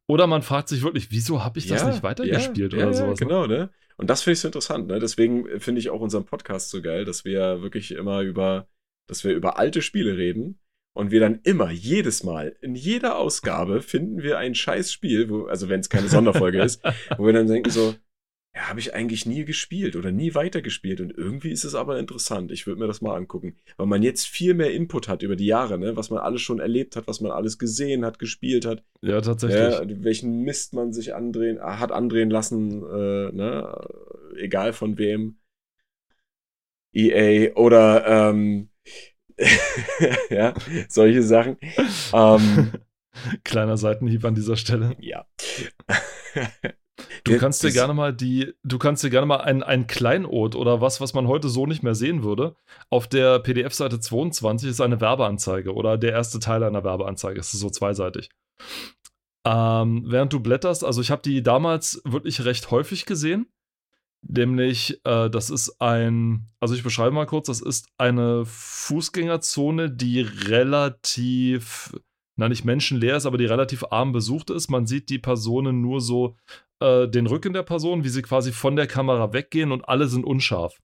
Speaker 2: oder man fragt sich wirklich, wieso habe ich das
Speaker 3: Ja,
Speaker 2: nicht weitergespielt oder sowas. ne?
Speaker 3: Genau, ne? Und das finde ich so interessant, ne? Deswegen finde ich auch unseren Podcast so geil, dass wir wirklich immer über, dass wir über alte Spiele reden und wir dann immer, jedes Mal, in jeder Ausgabe finden wir ein scheiß Spiel, wo, also wenn es keine Sonderfolge ist, wo wir dann denken so, ja, habe ich eigentlich nie gespielt oder nie weitergespielt und irgendwie ist es aber interessant. Ich würde mir das mal angucken, weil man jetzt viel mehr Input hat über die Jahre, ne? Was man alles schon erlebt hat, was man alles gesehen hat, gespielt hat.
Speaker 2: Ja, tatsächlich.
Speaker 3: Ja, welchen Mist man sich andrehen, hat andrehen lassen, äh, ne? egal von wem. EA oder ähm, ja, solche Sachen. Ähm,
Speaker 2: Kleiner Seitenhieb an dieser Stelle.
Speaker 3: ja.
Speaker 2: Du kannst dir gerne mal die, du kannst dir gerne mal ein, ein Kleinod oder was, was man heute so nicht mehr sehen würde. Auf der PDF-Seite 22 ist eine Werbeanzeige oder der erste Teil einer Werbeanzeige. Es ist so zweiseitig. Ähm, während du blätterst, also ich habe die damals wirklich recht häufig gesehen. Nämlich, äh, das ist ein, also ich beschreibe mal kurz, das ist eine Fußgängerzone, die relativ, na nicht menschenleer ist, aber die relativ arm besucht ist. Man sieht die Personen nur so äh, den Rücken der Person, wie sie quasi von der Kamera weggehen und alle sind unscharf.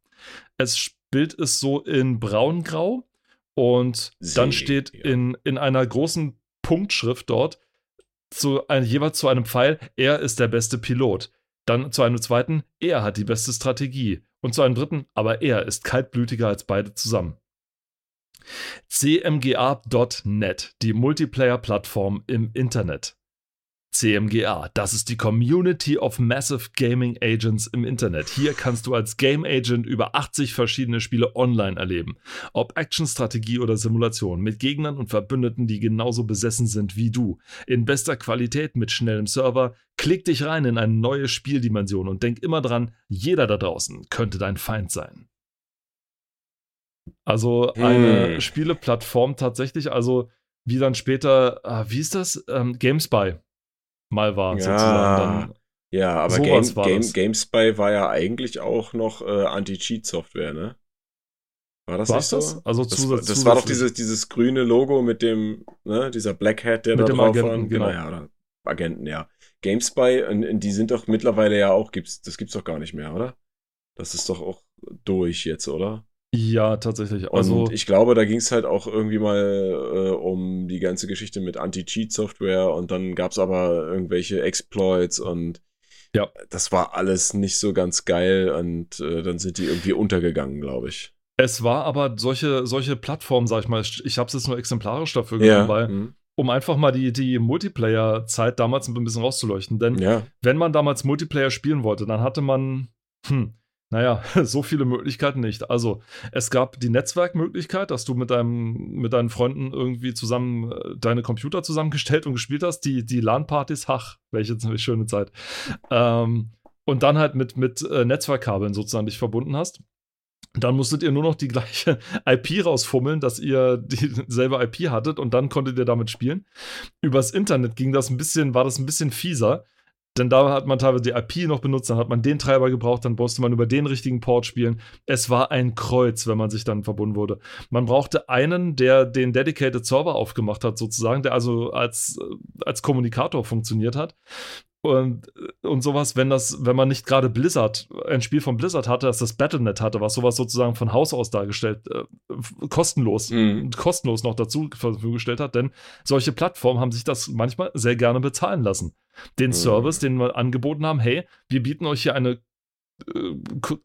Speaker 2: Das Bild ist so in braungrau und dann
Speaker 3: See,
Speaker 2: steht
Speaker 3: ja.
Speaker 2: in, in einer großen Punktschrift dort zu ein, jeweils zu einem Pfeil, er ist der beste Pilot. Dann zu einem zweiten, er hat die beste Strategie. Und zu einem dritten, aber er ist kaltblütiger als beide zusammen. CMGA.net, die Multiplayer-Plattform im Internet. CMGA, das ist die Community of Massive Gaming Agents im Internet. Hier kannst du als Game Agent über 80 verschiedene Spiele online erleben. Ob Action, Strategie oder Simulation, mit Gegnern und Verbündeten, die genauso besessen sind wie du. In bester Qualität mit schnellem Server. Klick dich rein in eine neue Spieldimension und denk immer dran, jeder da draußen könnte dein Feind sein. Also eine
Speaker 3: Hm.
Speaker 2: Spieleplattform tatsächlich, also wie dann später, ah, wie ist das? Ähm, GameSpy mal war
Speaker 3: Ja.
Speaker 2: sozusagen. Dann,
Speaker 3: Ja, aber Game,
Speaker 2: war
Speaker 3: Game,
Speaker 2: das.
Speaker 3: GameSpy war ja eigentlich auch noch äh, Anti-Cheat-Software, ne? War das
Speaker 2: War's
Speaker 3: nicht so?
Speaker 2: das? Also
Speaker 3: Das,
Speaker 2: zusatz-
Speaker 3: das war doch dieses, dieses grüne Logo mit dem, ne, dieser Black Hat, der
Speaker 2: Mit
Speaker 3: da
Speaker 2: dem
Speaker 3: drauf war.
Speaker 2: genau.
Speaker 3: ja, oder Agenten, ja. GameSpy, und, und die sind doch mittlerweile ja auch, gibt's, das gibt's doch gar nicht mehr, oder? Das ist doch auch durch jetzt, oder?
Speaker 2: Ja, tatsächlich.
Speaker 3: Und
Speaker 2: Also,
Speaker 3: ich glaube, da ging es halt auch irgendwie mal äh, um die ganze Geschichte mit Anti-Cheat-Software und dann gab es aber irgendwelche Exploits und
Speaker 2: Ja.
Speaker 3: das war alles nicht so ganz geil und äh, dann sind die irgendwie untergegangen, glaube ich.
Speaker 2: es war aber solche, solche Plattformen, sag ich mal, ich habe es jetzt nur exemplarisch dafür genommen, weil,
Speaker 3: mhm.
Speaker 2: Um einfach mal die, die Multiplayer-Zeit damals ein bisschen rauszuleuchten. Denn
Speaker 3: ja.
Speaker 2: wenn man damals Multiplayer spielen wollte, dann hatte man, hm, naja, so viele Möglichkeiten nicht. Also, es gab die Netzwerkmöglichkeit, dass du mit, deinem, mit deinen Freunden irgendwie zusammen äh, deine Computer zusammengestellt und gespielt hast. Die, die LAN-Partys, ach, welche schöne Zeit. Ähm, und dann halt mit, mit äh, Netzwerkkabeln sozusagen dich verbunden hast. Dann musstet ihr nur noch die gleiche IP rausfummeln, dass ihr dieselbe IP hattet und dann konntet ihr damit spielen. Übers Internet ging das ein bisschen, war das ein bisschen fieser, denn da hat man teilweise die IP noch benutzt, dann hat man den Treiber gebraucht, dann musste man über den richtigen Port spielen. Es war ein Kreuz, wenn man sich dann verbunden wurde. Man brauchte einen, der den Dedicated Server aufgemacht hat, sozusagen, der also als, als Kommunikator funktioniert hat. Und, und sowas, wenn das, wenn man nicht gerade Blizzard, ein Spiel von Blizzard hatte, das das Battlenet hatte, was sowas sozusagen von Haus aus dargestellt, äh, kostenlos,
Speaker 3: Mhm.
Speaker 2: kostenlos noch dazu zur Verfügung gestellt hat, denn solche Plattformen haben sich das manchmal sehr gerne bezahlen lassen. Den
Speaker 3: Mhm.
Speaker 2: Service, den wir angeboten haben, hey, wir bieten euch hier eine, äh,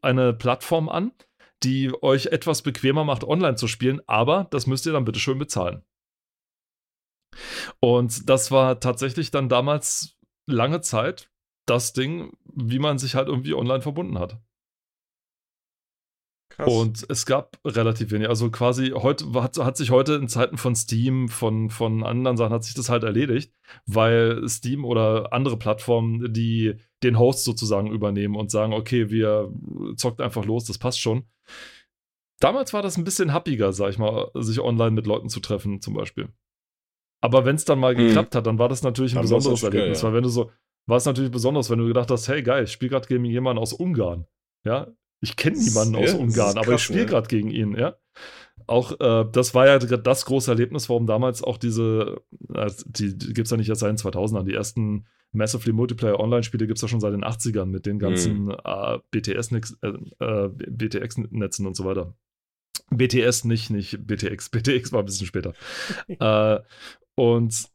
Speaker 2: eine Plattform an, die euch etwas bequemer macht, online zu spielen, aber das müsst ihr dann bitte schön bezahlen. Und das war tatsächlich dann damals lange Zeit das Ding, wie man sich halt irgendwie online verbunden hat.
Speaker 3: Krass.
Speaker 2: Und es gab relativ wenig. Also quasi heute hat, hat sich heute in Zeiten von Steam, von, von anderen Sachen, hat sich das halt erledigt, weil Steam oder andere Plattformen, die den Host sozusagen übernehmen und sagen, okay, wir zockt einfach los, das passt schon. Damals war das ein bisschen happiger, sag ich mal, sich online mit Leuten zu treffen, zum Beispiel. Aber wenn es dann mal
Speaker 3: Mhm.
Speaker 2: geklappt hat, dann war das natürlich ein
Speaker 3: Dann
Speaker 2: besonderes
Speaker 3: geil,
Speaker 2: Erlebnis,
Speaker 3: ja.
Speaker 2: weil wenn du so, war es natürlich besonders, wenn du gedacht hast, hey geil, ich spiele gerade gegen jemanden aus Ungarn. Ja, ich kenne niemanden aus Ungarn, aber ich
Speaker 3: krass,
Speaker 2: spiele gerade gegen ihn, ja. Auch äh, das war ja das große Erlebnis, warum damals auch diese, äh, die, die gibt es ja nicht erst seit den 2000ern, die ersten Massively Multiplayer Online-Spiele gibt es ja schon seit den 80ern mit den ganzen
Speaker 3: Mhm.
Speaker 2: äh, BTS-Netzen äh, äh, BTX-Netzen und so weiter. BTS nicht, nicht BTX. BTX war ein bisschen später. äh, und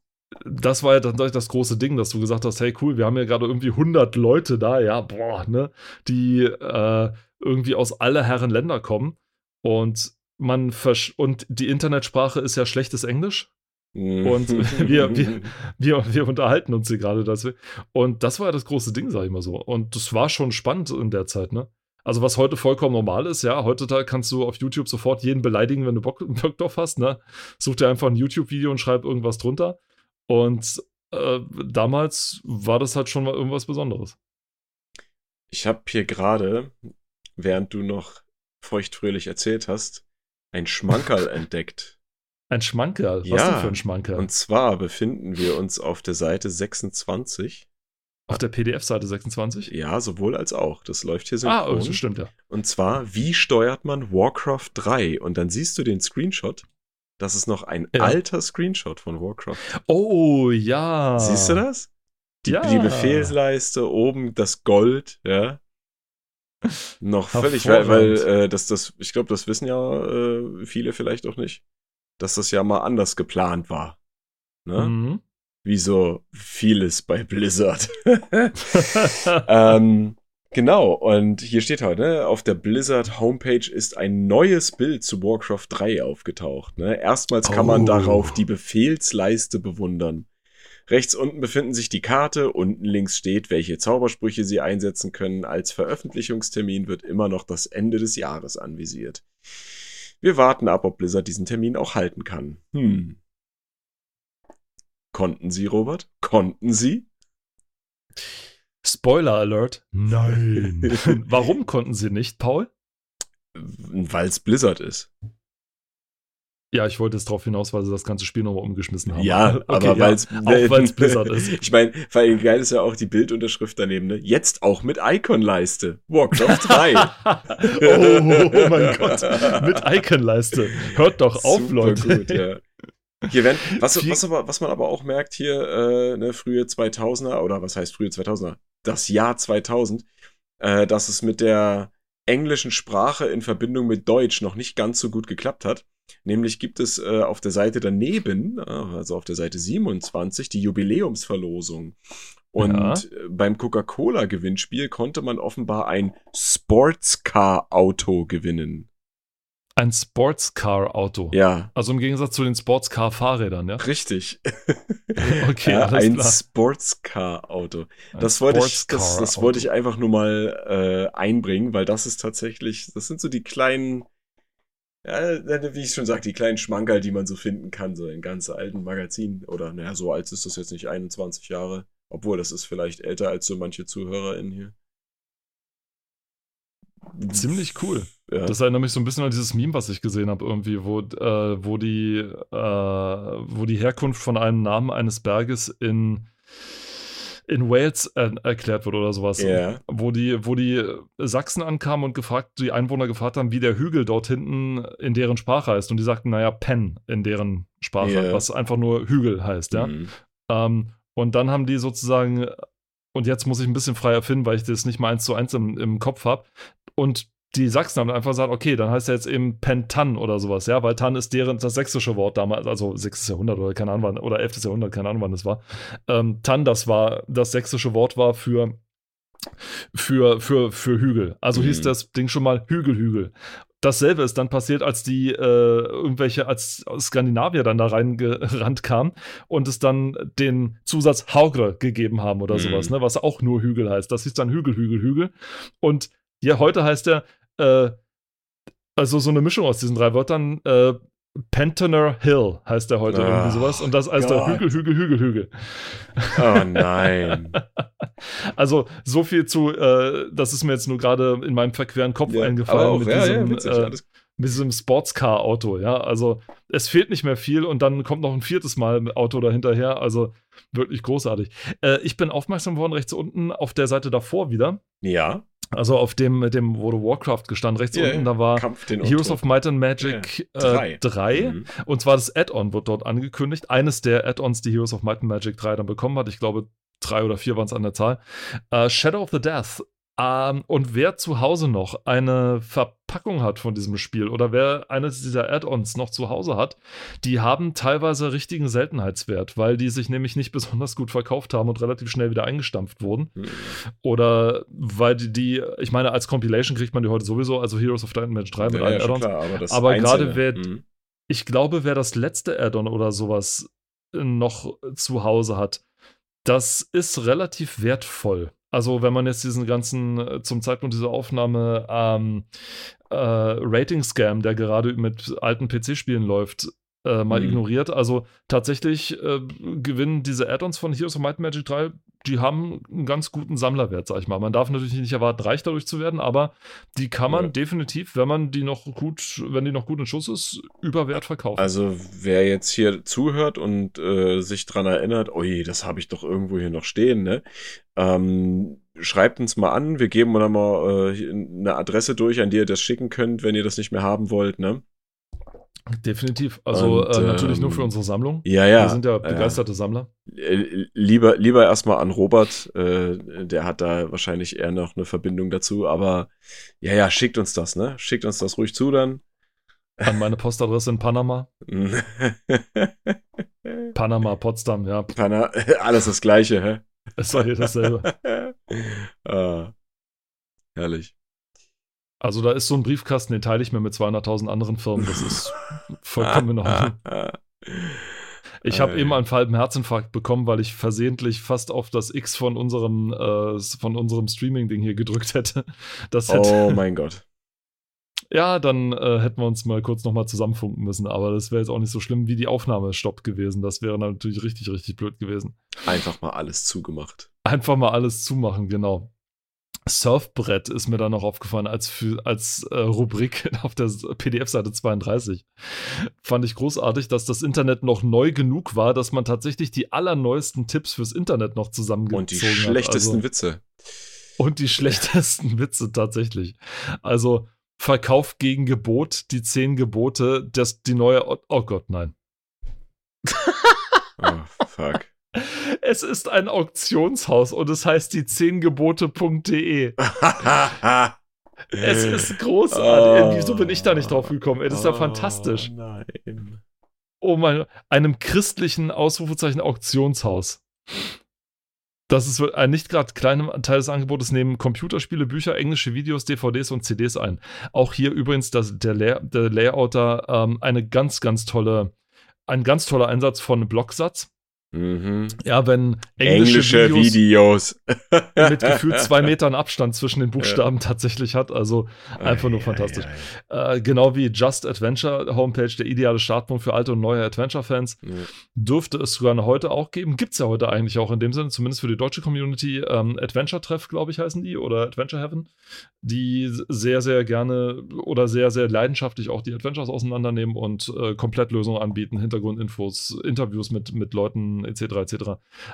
Speaker 2: das war ja dann das große Ding, dass du gesagt hast, hey cool, wir haben ja gerade irgendwie 100 Leute da, ja, boah, ne, die äh, irgendwie aus aller Herren Länder kommen und man versch und die Internetsprache ist ja schlechtes Englisch
Speaker 3: Mhm.
Speaker 2: und wir- wir- wir, wir unterhalten uns hier gerade dazu. Und das war ja das große Ding, sag ich mal so. Und das war schon spannend in der Zeit, ne? Also, was heute vollkommen normal ist, ja, heutzutage kannst du auf YouTube sofort jeden beleidigen, wenn du Bock, Bock drauf hast, ne? Such dir einfach ein YouTube-Video und schreib irgendwas drunter. Und äh, damals war das halt schon mal irgendwas Besonderes.
Speaker 3: Ich habe hier gerade, während du noch feuchtfröhlich erzählt hast, ein Schmankerl entdeckt.
Speaker 2: Ein Schmankerl. Was
Speaker 3: Ja,
Speaker 2: denn für ein Schmankerl?
Speaker 3: Und zwar befinden wir uns auf der Seite 26.
Speaker 2: auf der PDF-Seite 26?
Speaker 3: Ja, sowohl als auch. Das läuft hier
Speaker 2: Ah,
Speaker 3: synchron.
Speaker 2: oh, das stimmt ja.
Speaker 3: Und zwar, wie steuert man Warcraft 3? Und dann siehst du den Screenshot. Das ist noch ein
Speaker 2: Ja.
Speaker 3: alter Screenshot von Warcraft.
Speaker 2: Oh, ja.
Speaker 3: Siehst du das? Die,
Speaker 2: Ja.
Speaker 3: die Befehlsleiste, oben das Gold, ja. Noch völlig, weil, weil äh, das, das, ich glaube, das wissen ja äh, viele vielleicht auch nicht, dass das ja mal anders geplant war. Ne?
Speaker 2: Mhm.
Speaker 3: Wie so vieles bei Blizzard. ähm, genau, und hier steht ne, auf der Blizzard Homepage ist ein neues Bild zu Warcraft 3 aufgetaucht. Ne? Erstmals kann man
Speaker 2: Oh.
Speaker 3: darauf die Befehlsleiste bewundern. Rechts unten befinden sich die Karte, unten links steht, welche Zaubersprüche sie einsetzen können. Als Veröffentlichungstermin wird immer noch das Ende des Jahres anvisiert. Wir warten ab, ob Blizzard diesen Termin auch halten kann. Hm. Konnten sie, Robert? Konnten sie?
Speaker 2: Spoiler Alert. Nein. Warum konnten sie nicht, Paul?
Speaker 3: Weil es Blizzard ist.
Speaker 2: Ja, ich wollte jetzt darauf hinaus, weil sie das ganze Spiel nochmal umgeschmissen haben.
Speaker 3: Ja,
Speaker 2: Okay,
Speaker 3: aber
Speaker 2: ja.
Speaker 3: weil es
Speaker 2: Auch weil es Blizzard ist.
Speaker 3: Ich meine, vor allem geil ist ja auch die Bildunterschrift daneben, ne? Jetzt auch mit Icon-Leiste. Warcraft 3.
Speaker 2: oh, oh mein Gott, mit Icon-Leiste. Hört doch auf,
Speaker 3: Super
Speaker 2: Leute.
Speaker 3: Gut, ja. Hier werden, was, was, aber, was man aber auch merkt hier, äh, ne, frühe 2000er, oder was heißt frühe 2000er? Das Jahr 2000, äh, dass es mit der englischen Sprache in Verbindung mit Deutsch noch nicht ganz so gut geklappt hat. Nämlich gibt es äh, auf der Seite daneben, äh, also auf der Seite 27, die Jubiläumsverlosung. Und
Speaker 2: Ja.
Speaker 3: äh, beim Coca-Cola-Gewinnspiel konnte man offenbar ein Sportscar-Auto gewinnen.
Speaker 2: Ein Sportscar-Auto.
Speaker 3: Ja,
Speaker 2: Also im Gegensatz zu den Sportscar-Fahrrädern, ja?
Speaker 3: richtig.
Speaker 2: Okay,
Speaker 3: ja,
Speaker 2: alles
Speaker 3: ein
Speaker 2: klar.
Speaker 3: Sportscar-Auto. Das wollte ich, das, das wollte ich einfach nur mal äh, einbringen, weil das ist tatsächlich, das sind so die kleinen, ja, wie ich schon sagte, die kleinen Schmankerl, die man so finden kann, so in ganz alten Magazinen. Oder, naja, so alt ist das jetzt nicht, 21 Jahre. Obwohl, das ist vielleicht älter als so manche ZuhörerInnen hier.
Speaker 2: Ziemlich cool.
Speaker 3: Ja.
Speaker 2: Das erinnert mich so ein bisschen an dieses Meme, was ich gesehen habe, irgendwie, wo, äh, wo, die, äh, wo die Herkunft von einem Namen eines Berges in, in Wales äh, erklärt wird oder sowas.
Speaker 3: Ja.
Speaker 2: Wo die, wo die Sachsen ankamen und gefragt, die Einwohner gefragt haben, wie der Hügel dort hinten in deren Sprache heißt. Und die sagten, naja, Pen in deren Sprache,
Speaker 3: Ja.
Speaker 2: was einfach nur Hügel heißt, ja.
Speaker 3: Mhm.
Speaker 2: Ähm, und dann haben die sozusagen, und jetzt muss ich ein bisschen frei erfinden, weil ich das nicht mal eins zu eins im, im Kopf habe. Und die Sachsen haben einfach gesagt, okay, dann heißt er jetzt eben Pentan oder sowas, ja, weil Tan ist deren das sächsische Wort damals, also 6. Jahrhundert oder keine Ahnung wann, oder 11. Jahrhundert, keine Ahnung wann das war. Ähm, Tan, das war, das sächsische Wort war für, für, für, für Hügel. Also hieß
Speaker 3: Mhm.
Speaker 2: das Ding schon mal Hügelhügel. Dasselbe ist dann passiert, als die äh, irgendwelche, als Skandinavier dann da reingerannt kamen und es dann den Zusatz Haugre gegeben haben oder
Speaker 3: Mhm.
Speaker 2: sowas, ne, was auch nur Hügel heißt. Das hieß dann Hügel, Hügel, Hügel. Und hier heute heißt er, äh, also so eine Mischung aus diesen drei Wörtern, äh, Pentoner Hill heißt er heute
Speaker 3: Ach,
Speaker 2: irgendwie sowas. Und das heißt er. Hügel, Hügel, Hügel, Hügel.
Speaker 3: Oh nein.
Speaker 2: Also so viel zu, äh, das ist mir jetzt nur gerade in meinem verqueren Kopf
Speaker 3: Ja,
Speaker 2: eingefallen
Speaker 3: auch,
Speaker 2: mit,
Speaker 3: ja,
Speaker 2: diesem,
Speaker 3: ja, witzig,
Speaker 2: äh, mit diesem Sportscar-Auto, ja. Also es fehlt nicht mehr viel und dann kommt noch ein viertes Mal ein Auto dahinterher. Also wirklich großartig. Äh, ich bin aufmerksam worden, rechts unten auf der Seite davor wieder.
Speaker 3: Ja,
Speaker 2: Also auf dem, mit dem of Warcraft gestanden, rechts
Speaker 3: Ja,
Speaker 2: unten, da war Heroes of Might and Magic
Speaker 3: Drei.
Speaker 2: äh, 3.
Speaker 3: Mhm.
Speaker 2: Und zwar das Add-on wird dort angekündigt. Eines der Add-ons, die Heroes of Might and Magic 3 dann bekommen hat. Ich glaube, drei oder vier waren es an der Zahl. Äh, Shadow of the Death. Ähm, und wer zu Hause noch eine Verpackung hat von diesem Spiel oder wer eines dieser Add-ons noch zu Hause hat, die haben teilweise richtigen Seltenheitswert, weil die sich nämlich nicht besonders gut verkauft haben und relativ schnell wieder eingestampft wurden.
Speaker 3: Mhm.
Speaker 2: Oder weil die, die ich meine, als Compilation kriegt man die heute sowieso, also Heroes of and Magic 3 mit
Speaker 3: Ja,
Speaker 2: allen
Speaker 3: ja,
Speaker 2: Add-ons.
Speaker 3: aber
Speaker 2: Aber gerade wer-
Speaker 3: Mhm.
Speaker 2: Ich glaube, wer das letzte Add-on oder sowas noch zu Hause hat, das ist relativ wertvoll. Also wenn man jetzt diesen ganzen, äh, zum Zeitpunkt dieser Aufnahme, ähm, äh, Rating-Scam, der gerade mit alten PC-Spielen läuft, äh, mal
Speaker 3: Mhm.
Speaker 2: ignoriert. Also tatsächlich äh, gewinnen diese Add-ons von Heroes of Might and Magic 3, die haben einen ganz guten Sammlerwert, sag ich mal. Man darf natürlich nicht erwarten, reich dadurch zu werden, aber die kann man
Speaker 3: Ja.
Speaker 2: definitiv, wenn man die noch gut, wenn die noch gut in Schuss ist, über Wert verkaufen.
Speaker 3: Also wer jetzt hier zuhört und äh, sich dran erinnert, ui, das habe ich doch irgendwo hier noch stehen, ne? Ähm, schreibt uns mal an, wir geben dann mal äh, eine Adresse durch, an die ihr das schicken könnt, wenn ihr das nicht mehr haben wollt, ne?
Speaker 2: Definitiv. Also
Speaker 3: Und,
Speaker 2: äh, natürlich nur
Speaker 3: ähm,
Speaker 2: für unsere Sammlung.
Speaker 3: Ja, ja.
Speaker 2: Wir sind ja
Speaker 3: ja.
Speaker 2: begeisterte Sammler.
Speaker 3: Äh, Lieber, lieber erstmal an Robert, äh, der hat da wahrscheinlich eher noch eine Verbindung dazu, aber ja, ja, schickt uns das, ne? Schickt uns das ruhig zu dann.
Speaker 2: An meine Postadresse in Panama. Panama, Potsdam, ja.
Speaker 3: Pana, alles das Gleiche, hä?
Speaker 2: Es war hier dasselbe.
Speaker 3: ah, herrlich.
Speaker 2: Also da ist so ein Briefkasten, den teile ich mir mit 200.000 anderen Firmen. Das ist vollkommen in Ordnung. Ich habe eben einen halben Herzinfarkt bekommen, weil ich versehentlich fast auf das X von unserem, äh, von unserem Streaming-Ding hier gedrückt hätte. Das hätte,
Speaker 3: Oh mein Gott.
Speaker 2: Ja, dann äh, hätten wir uns mal kurz nochmal zusammenfunken müssen, aber das wäre jetzt auch nicht so schlimm wie die Aufnahme stoppt gewesen. Das wäre natürlich richtig, richtig blöd gewesen.
Speaker 3: Einfach mal alles zugemacht.
Speaker 2: Einfach mal alles zumachen, genau. Surfbrett ist mir da noch aufgefallen als, für, als äh, Rubrik auf der PDF-Seite 32. Fand ich großartig, dass das Internet noch neu genug war, dass man tatsächlich die allerneuesten Tipps fürs Internet noch zusammengezogen
Speaker 3: Und die
Speaker 2: hat.
Speaker 3: schlechtesten
Speaker 2: Also,
Speaker 3: Witze.
Speaker 2: und die schlechtesten Witze tatsächlich. Also Verkauf gegen Gebot, die zehn Gebote, das, die neue. Oh Gott, nein.
Speaker 3: Oh, fuck.
Speaker 2: Es ist ein Auktionshaus und es heißt die 10gebote.de. Es ist großartig.
Speaker 3: Oh.
Speaker 2: Wieso bin ich da nicht drauf gekommen? Das ist ja fantastisch.
Speaker 3: Nein.
Speaker 2: Oh mein, einem christlichen Ausrufezeichen Auktionshaus. Das ist ein nicht gerade kleiner Teil des Angebotes, nehmen Computerspiele, Bücher, englische Videos, DVDs und CDs ein. Auch hier übrigens das, der, Lay der Layouter ähm, eine ganz, ganz tolle, ein ganz toller Einsatz von Blocksatz.
Speaker 3: Mhm.
Speaker 2: Ja, wenn
Speaker 3: Englische, Videos.
Speaker 2: mit gefühlt zwei Metern Abstand zwischen den Buchstaben tatsächlich hat. Also einfach nur
Speaker 3: Ei,
Speaker 2: fantastisch.
Speaker 3: ei.
Speaker 2: Äh, genau wie Just Adventure Homepage, der ideale Startpunkt für alte und neue Adventure-Fans.
Speaker 3: Ja.
Speaker 2: Dürfte es sogar heute auch geben. Gibt es ja heute eigentlich auch in dem Sinne, zumindest für die deutsche Community. Ähm, Adventure-Treff, glaube ich, heißen die, oder Adventure Heaven, die sehr, sehr gerne oder sehr, sehr leidenschaftlich auch die Adventures auseinandernehmen und äh, Komplettlösungen anbieten, Hintergrundinfos, Interviews mit, mit Leuten etc. etc.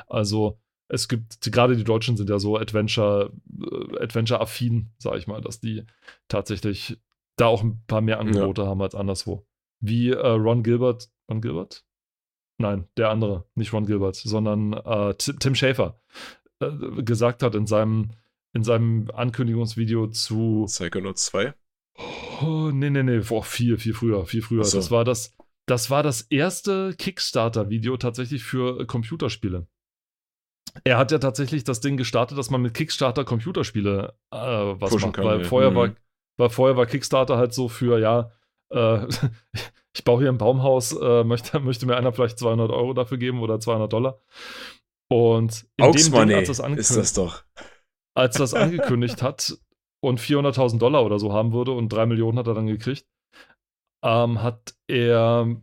Speaker 2: Also es gibt, gerade die Deutschen sind ja so Adventure, äh, Adventure-affin, sage ich mal, dass die tatsächlich da auch ein paar mehr Angebote haben als anderswo. Wie äh, Ron Gilbert, Ron Gilbert? Nein, der andere, nicht Ron Gilbert, sondern äh, Ti- Tim Schafer äh, gesagt hat in seinem, in seinem Ankündigungsvideo zu
Speaker 3: Psychonauts 2.
Speaker 2: Oh, nee, nee, nee, boah, viel, viel früher, viel früher.
Speaker 3: So.
Speaker 2: Das war das, das war das erste Kickstarter-Video tatsächlich für äh, Computerspiele. Er hat ja tatsächlich das Ding gestartet, dass man mit Kickstarter Computerspiele äh, was
Speaker 3: Pushen
Speaker 2: macht, weil
Speaker 3: ja.
Speaker 2: vorher
Speaker 3: Mhm.
Speaker 2: war, weil vorher war Kickstarter halt so für, ja, äh, ich baue hier ein Baumhaus, äh, möchte, möchte mir einer vielleicht 200 Euro dafür geben oder 200 Dollar. Und in dem Ding, das,
Speaker 3: ist
Speaker 2: angekündigt,
Speaker 3: das doch.
Speaker 2: als das angekündigt hat und 400.000 Dollar oder so haben würde und 3 Millionen hat er dann gekriegt, ähm, hat er,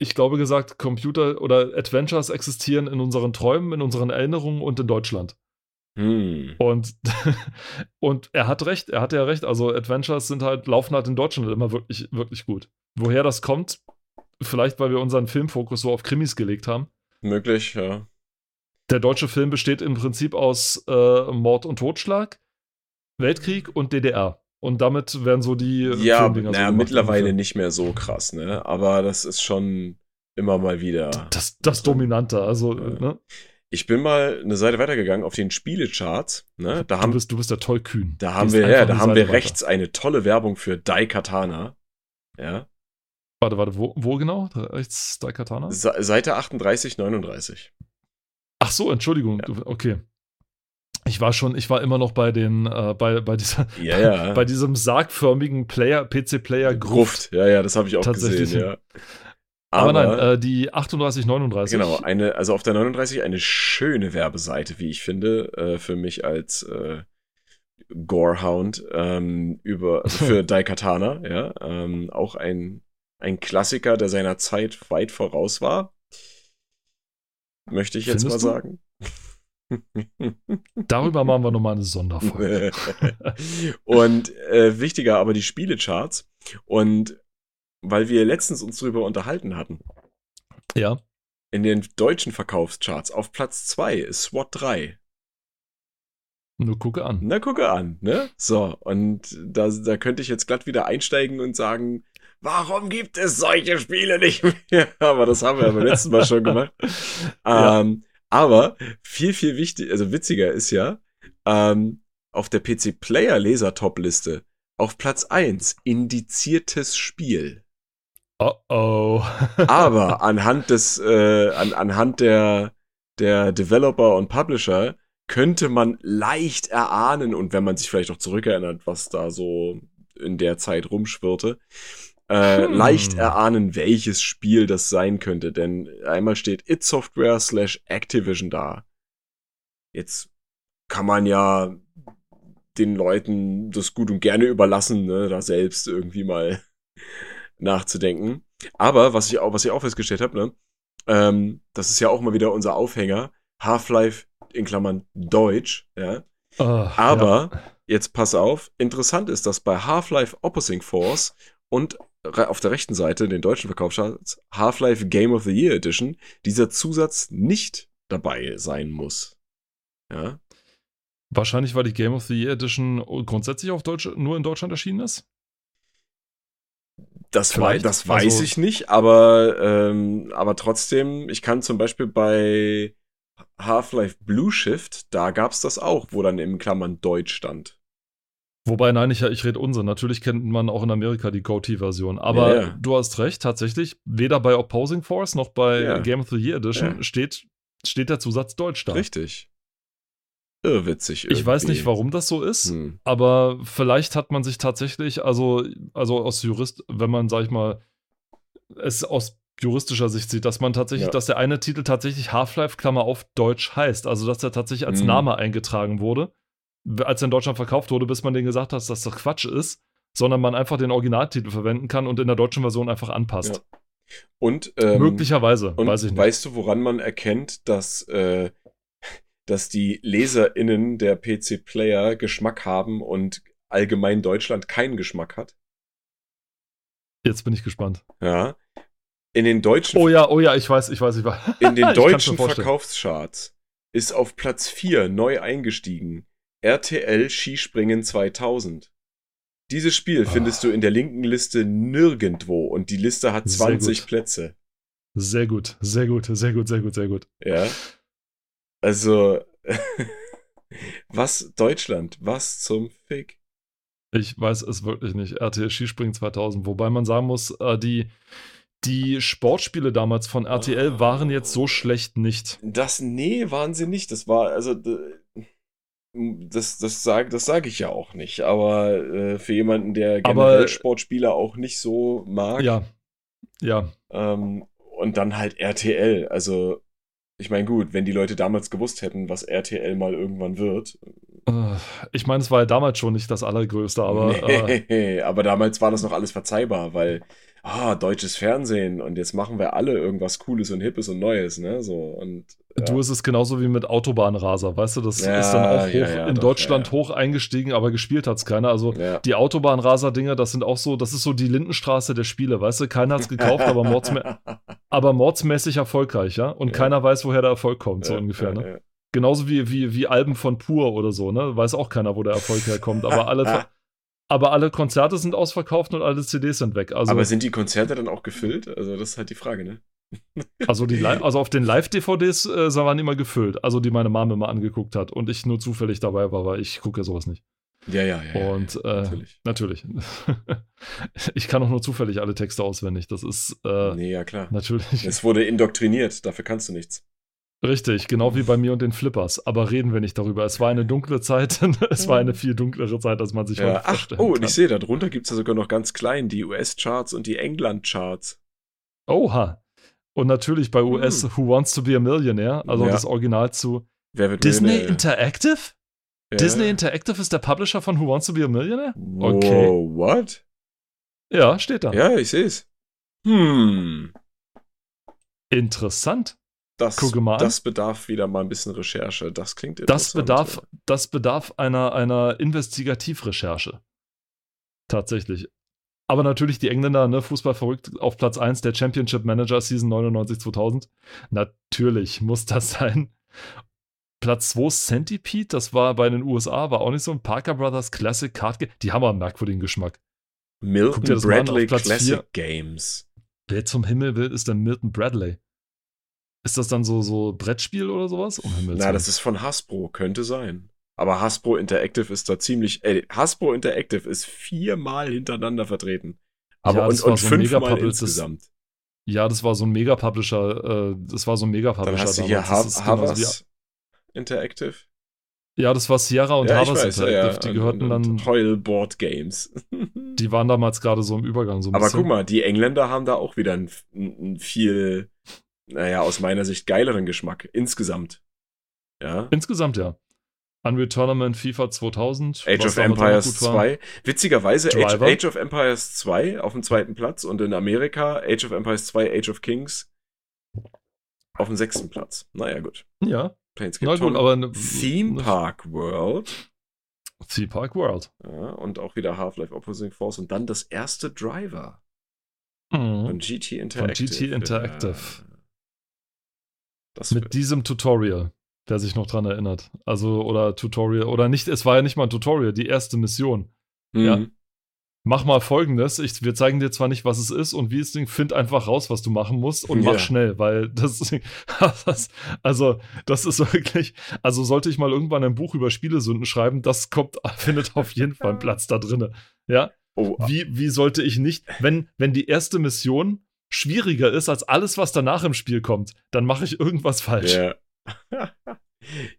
Speaker 2: ich glaube, gesagt, Computer oder Adventures existieren in unseren Träumen, in unseren Erinnerungen und in Deutschland.
Speaker 3: Hm.
Speaker 2: Und, und er hat recht, er hatte ja recht. Also Adventures sind halt, laufen halt in Deutschland immer wirklich, wirklich gut. Woher das kommt, vielleicht weil wir unseren Filmfokus so auf Krimis gelegt haben.
Speaker 3: Möglich, ja.
Speaker 2: Der deutsche Film besteht im Prinzip aus äh, Mord und Totschlag, Weltkrieg und DDR. Und damit werden so die
Speaker 3: Ja,
Speaker 2: Filmdinger
Speaker 3: naja,
Speaker 2: so
Speaker 3: mittlerweile nicht mehr so krass, ne? Aber das ist schon immer mal wieder.
Speaker 2: Das, das Dominante, also,
Speaker 3: Ja.
Speaker 2: ne?
Speaker 3: Ich bin mal eine Seite weitergegangen auf den Spielecharts, ne? Da
Speaker 2: Du
Speaker 3: haben,
Speaker 2: bist, du bist ja toll kühn.
Speaker 3: da haben wir, ja, da haben
Speaker 2: Seite
Speaker 3: wir
Speaker 2: weiter.
Speaker 3: rechts eine tolle Werbung für Daikatana. Ja.
Speaker 2: Warte, warte, wo, wo genau? Rechts Daikatana?
Speaker 3: Se- Seite 38, 39.
Speaker 2: Ach so, Entschuldigung. Du- Okay. Ich war schon, ich war immer noch bei den, äh, bei, bei dieser,
Speaker 3: Ja, ja.
Speaker 2: bei diesem sargförmigen Player, PC-Player Gruft.
Speaker 3: Gruft. Ja, ja, das habe ich auch
Speaker 2: Tatsächlich.
Speaker 3: gesehen, ja.
Speaker 2: Aber, nein, äh, die 38, 39.
Speaker 3: Genau, eine, also auf der 39 eine schöne Werbeseite, wie ich finde, äh, für mich als äh, Gorehound ähm, über also für Daikatana, ja, ähm, auch ein ein Klassiker, der seiner Zeit weit voraus war, möchte ich jetzt
Speaker 2: Findest
Speaker 3: mal
Speaker 2: du?
Speaker 3: sagen.
Speaker 2: Darüber machen wir nochmal eine Sonderfolge.
Speaker 3: und äh, wichtiger aber die Spielecharts und weil wir letztens uns drüber unterhalten hatten,
Speaker 2: ja.
Speaker 3: in den deutschen Verkaufscharts auf Platz 2 ist SWAT 3.
Speaker 2: Nur gucke an.
Speaker 3: Na, gucke an, ne? So, und da, da könnte ich jetzt glatt wieder einsteigen und sagen, warum gibt es solche Spiele nicht mehr? Aber das haben wir ja beim letzten Mal schon gemacht.
Speaker 2: Ja.
Speaker 3: Ähm, aber viel, viel wichtig, also witziger ist ja, ähm, auf der PC Player Laser Top Liste auf Platz 1 indiziertes Spiel.
Speaker 2: Oh oh.
Speaker 3: Aber anhand des, äh, an, anhand der, der Developer und Publisher könnte man leicht erahnen und wenn man sich vielleicht auch zurückerinnert, was da so in der Zeit rumschwirrte, äh,
Speaker 2: Hm.
Speaker 3: leicht erahnen, welches Spiel das sein könnte. Denn einmal steht It Software slash Activision da. Jetzt kann man ja den Leuten das gut und gerne überlassen, ne, da selbst irgendwie mal nachzudenken. Aber was ich auch, was ich auch festgestellt habe, ne, ähm, das ist ja auch mal wieder unser Aufhänger. Half-Life in Klammern Deutsch, ja.
Speaker 2: Ah,
Speaker 3: Aber
Speaker 2: ja.
Speaker 3: jetzt pass auf, interessant ist, dass bei Half-Life Opposing Force und auf der rechten Seite, den deutschen Verkaufscharts, Half-Life Game of the Year Edition, dieser Zusatz nicht dabei sein muss. Ja,
Speaker 2: Wahrscheinlich, weil die Game of the Year Edition grundsätzlich auf Deutsch, nur in Deutschland erschienen ist.
Speaker 3: das, wei das weiß
Speaker 2: also-
Speaker 3: ich nicht, aber, ähm, aber trotzdem, ich kann zum Beispiel bei Half-Life Blue Shift, da gab's das auch, wo dann in Klammern Deutsch stand.
Speaker 2: Wobei, nein, ich, ich rede Unsinn. Natürlich kennt man auch in Amerika die Goatee-Version. Aber
Speaker 3: Ja, ja.
Speaker 2: du hast recht, tatsächlich, weder bei Opposing Force noch bei
Speaker 3: Ja.
Speaker 2: Game of the Year Edition steht, steht der Zusatz Deutsch da.
Speaker 3: Richtig. Irrwitzig.
Speaker 2: Ich weiß
Speaker 3: irgendwie.
Speaker 2: nicht, warum das so ist.
Speaker 3: Hm.
Speaker 2: Aber vielleicht hat man sich tatsächlich, also, also aus Jurist, wenn man, sag ich mal, es aus juristischer Sicht sieht, dass man tatsächlich,
Speaker 3: Ja.
Speaker 2: dass der eine Titel tatsächlich Half-Life, Klammer auf Deutsch heißt. Also, dass der tatsächlich als
Speaker 3: Mhm.
Speaker 2: Name eingetragen wurde, als er in Deutschland verkauft wurde, bis man denen gesagt hat, dass das Quatsch ist, sondern man einfach den Originaltitel verwenden kann und in der deutschen Version einfach anpasst.
Speaker 3: Und, ähm,
Speaker 2: Möglicherweise,
Speaker 3: und
Speaker 2: weiß ich nicht.
Speaker 3: weißt du, woran man erkennt, dass, äh, dass die LeserInnen der PC-Player Geschmack haben und allgemein Deutschland keinen Geschmack hat?
Speaker 2: Jetzt bin ich gespannt.
Speaker 3: Ja. In den deutschen,
Speaker 2: Oh ja, oh ja, ich weiß, ich weiß, ich weiß.
Speaker 3: in den deutschen. Verkaufscharts ist auf Platz 4 neu eingestiegen RTL Skispringen 2000. Dieses Spiel
Speaker 2: Ah.
Speaker 3: findest du in der linken Liste nirgendwo und die Liste hat
Speaker 2: Sehr
Speaker 3: 20
Speaker 2: gut.
Speaker 3: Plätze.
Speaker 2: Sehr gut, sehr gut, sehr gut, sehr gut, sehr gut.
Speaker 3: Ja. Also, was Deutschland? Was zum Fick?
Speaker 2: Ich weiß es wirklich nicht. RTL Skispringen 2000. Wobei man sagen muss, äh, die, die Sportspiele damals von RTL waren jetzt so schlecht nicht.
Speaker 3: Das, nee, waren sie nicht. Das war, also, das, das sage das sag ich ja auch nicht. Aber äh, für jemanden, der generell
Speaker 2: Aber-
Speaker 3: Sportspiele auch nicht so mag,
Speaker 2: Ja. Ja.
Speaker 3: ähm, und dann halt RTL. Also, ich meine, gut, wenn die Leute damals gewusst hätten, was RTL mal irgendwann wird.
Speaker 2: Äh, Ich meine, es war ja damals schon nicht das Allergrößte, aber äh,
Speaker 3: nee, aber damals war das noch alles verzeihbar, weil, ah, deutsches Fernsehen und jetzt machen wir alle irgendwas Cooles und Hippes und Neues, ne? So, und. Ja.
Speaker 2: du ist es genauso wie mit Autobahnraser, weißt du? Das
Speaker 3: Ja,
Speaker 2: ist dann auch hoch,
Speaker 3: ja,
Speaker 2: in
Speaker 3: doch,
Speaker 2: Deutschland hoch eingestiegen, aber gespielt hat es keiner. Also die Autobahnraser-Dinger, das sind auch so, das ist so die Lindenstraße der Spiele, weißt du? Keiner hat es gekauft, aber, mordsmä aber mordsmäßig erfolgreich, ja? Und keiner weiß, woher der Erfolg kommt, so ungefähr, ne? Genauso wie, wie, wie Alben von Pur oder so, ne? Weiß auch keiner, wo der Erfolg herkommt. Aber alle, aber alle Konzerte sind ausverkauft und alle CDs sind weg. Also,
Speaker 3: Aber sind die Konzerte dann auch gefüllt? Also, das ist halt die Frage, ne?
Speaker 2: also, die, also auf den Live-DVDs äh, waren immer gefüllt. Also die meine Mama immer angeguckt hat und ich nur zufällig dabei war, weil ich gucke ja sowas nicht.
Speaker 3: Ja, ja, ja. ja,
Speaker 2: Und
Speaker 3: ja,
Speaker 2: äh,
Speaker 3: natürlich.
Speaker 2: natürlich. ich kann auch nur zufällig alle Texte auswendig. Das ist äh,
Speaker 3: Nee, ja, klar.
Speaker 2: natürlich
Speaker 3: Es wurde indoktriniert, dafür kannst du nichts.
Speaker 2: Richtig, genau wie bei mir und den Flippers. Aber reden wir nicht darüber. Es war eine dunkle Zeit. es war eine viel dunklere Zeit, als man sich
Speaker 3: Ja.
Speaker 2: heute
Speaker 3: Ach,
Speaker 2: vorstellen
Speaker 3: oh, und
Speaker 2: kann.
Speaker 3: ich sehe, darunter gibt es ja sogar noch ganz klein die US-Charts und die England-Charts.
Speaker 2: Oha. Und natürlich bei US
Speaker 3: Hm.
Speaker 2: Who Wants to be a Millionaire, also
Speaker 3: Ja.
Speaker 2: das Original zu
Speaker 3: Wer wird
Speaker 2: Disney? Interactive?
Speaker 3: Ja.
Speaker 2: Disney Interactive ist der Publisher von Who Wants to be a Millionaire? Okay.
Speaker 3: what?
Speaker 2: Ja, steht da.
Speaker 3: Ja, ich sehe es. Hm.
Speaker 2: Interessant.
Speaker 3: Das, das bedarf wieder mal ein bisschen Recherche. Das klingt
Speaker 2: Das
Speaker 3: interessant.
Speaker 2: bedarf, das bedarf einer, einer Investigativrecherche. Tatsächlich. Aber natürlich die Engländer, ne, Fußball verrückt auf Platz 1 der Championship Manager Season 99-2000. Natürlich muss das sein. Platz 2 Centipede, das war bei den USA, war auch nicht so ein Parker Brothers Classic Card Game. Die haben aber einen merkwürdigen Geschmack.
Speaker 3: Milton Bradley Classic
Speaker 2: vier.
Speaker 3: Games.
Speaker 2: Wer zum Himmel will, ist denn Milton Bradley? Ist das dann so, so Brettspiel oder sowas? Um
Speaker 3: Na,
Speaker 2: Willen.
Speaker 3: das ist von Hasbro, könnte sein. Aber Hasbro Interactive ist da ziemlich. Äh, Hasbro Interactive ist viermal hintereinander vertreten. Aber
Speaker 2: Ja,
Speaker 3: und, und
Speaker 2: so ein
Speaker 3: fünfmal
Speaker 2: Mega-Public- das-
Speaker 3: insgesamt.
Speaker 2: Ja, das war so ein Mega-Publisher, äh, das war so ein Mega-Publisher
Speaker 3: Dann hast du hier ha Havas Interactive.
Speaker 2: Ja, das war Sierra und
Speaker 3: ja,
Speaker 2: Havas
Speaker 3: weiß, ja,
Speaker 2: Interactive.
Speaker 3: ja.
Speaker 2: Die gehörten
Speaker 3: und,
Speaker 2: dann,
Speaker 3: und Heul Board Games.
Speaker 2: die waren damals gerade so im Übergang so ein
Speaker 3: Aber
Speaker 2: bisschen.
Speaker 3: guck mal, die Engländer haben da auch wieder einen, einen viel, naja, aus meiner Sicht geileren Geschmack. Insgesamt. Ja.
Speaker 2: Insgesamt ja. Unreal Tournament, FIFA 2000.
Speaker 3: Age of Empires
Speaker 2: gut war.
Speaker 3: 2. Witzigerweise Age. Age of Empires 2 auf dem zweiten Platz und in Amerika Age of Empires 2 Age of Kings auf dem sechsten Platz. Naja, gut.
Speaker 2: Ja,
Speaker 3: Planescape
Speaker 2: na gut, aber ne,
Speaker 3: Theme Park World
Speaker 2: Theme Park World.
Speaker 3: Ja, und auch wieder Half-Life Opposing Force und dann das erste Driver
Speaker 2: Mhm.
Speaker 3: von GT Interactive.
Speaker 2: GT Interactive.
Speaker 3: Ja. Das
Speaker 2: Mit diesem Tutorial, wer sich noch dran erinnert. Also, oder Tutorial, oder nicht, es war ja nicht mal ein Tutorial, die erste Mission. ja.
Speaker 3: Mhm.
Speaker 2: Mach mal folgendes, ich, wir zeigen dir zwar nicht, was es ist und wie es Ding, find einfach raus, was du machen musst und mach
Speaker 3: Ja.
Speaker 2: schnell, weil das, das, also, das ist wirklich, also sollte ich mal irgendwann ein Buch über Spielesünden schreiben, das kommt, findet auf jeden Fall einen Platz da drinne. Ja,
Speaker 3: Oh,
Speaker 2: wie, wie sollte ich nicht, wenn, wenn die erste Mission schwieriger ist als alles, was danach im Spiel kommt, dann mache ich irgendwas falsch.
Speaker 3: ja.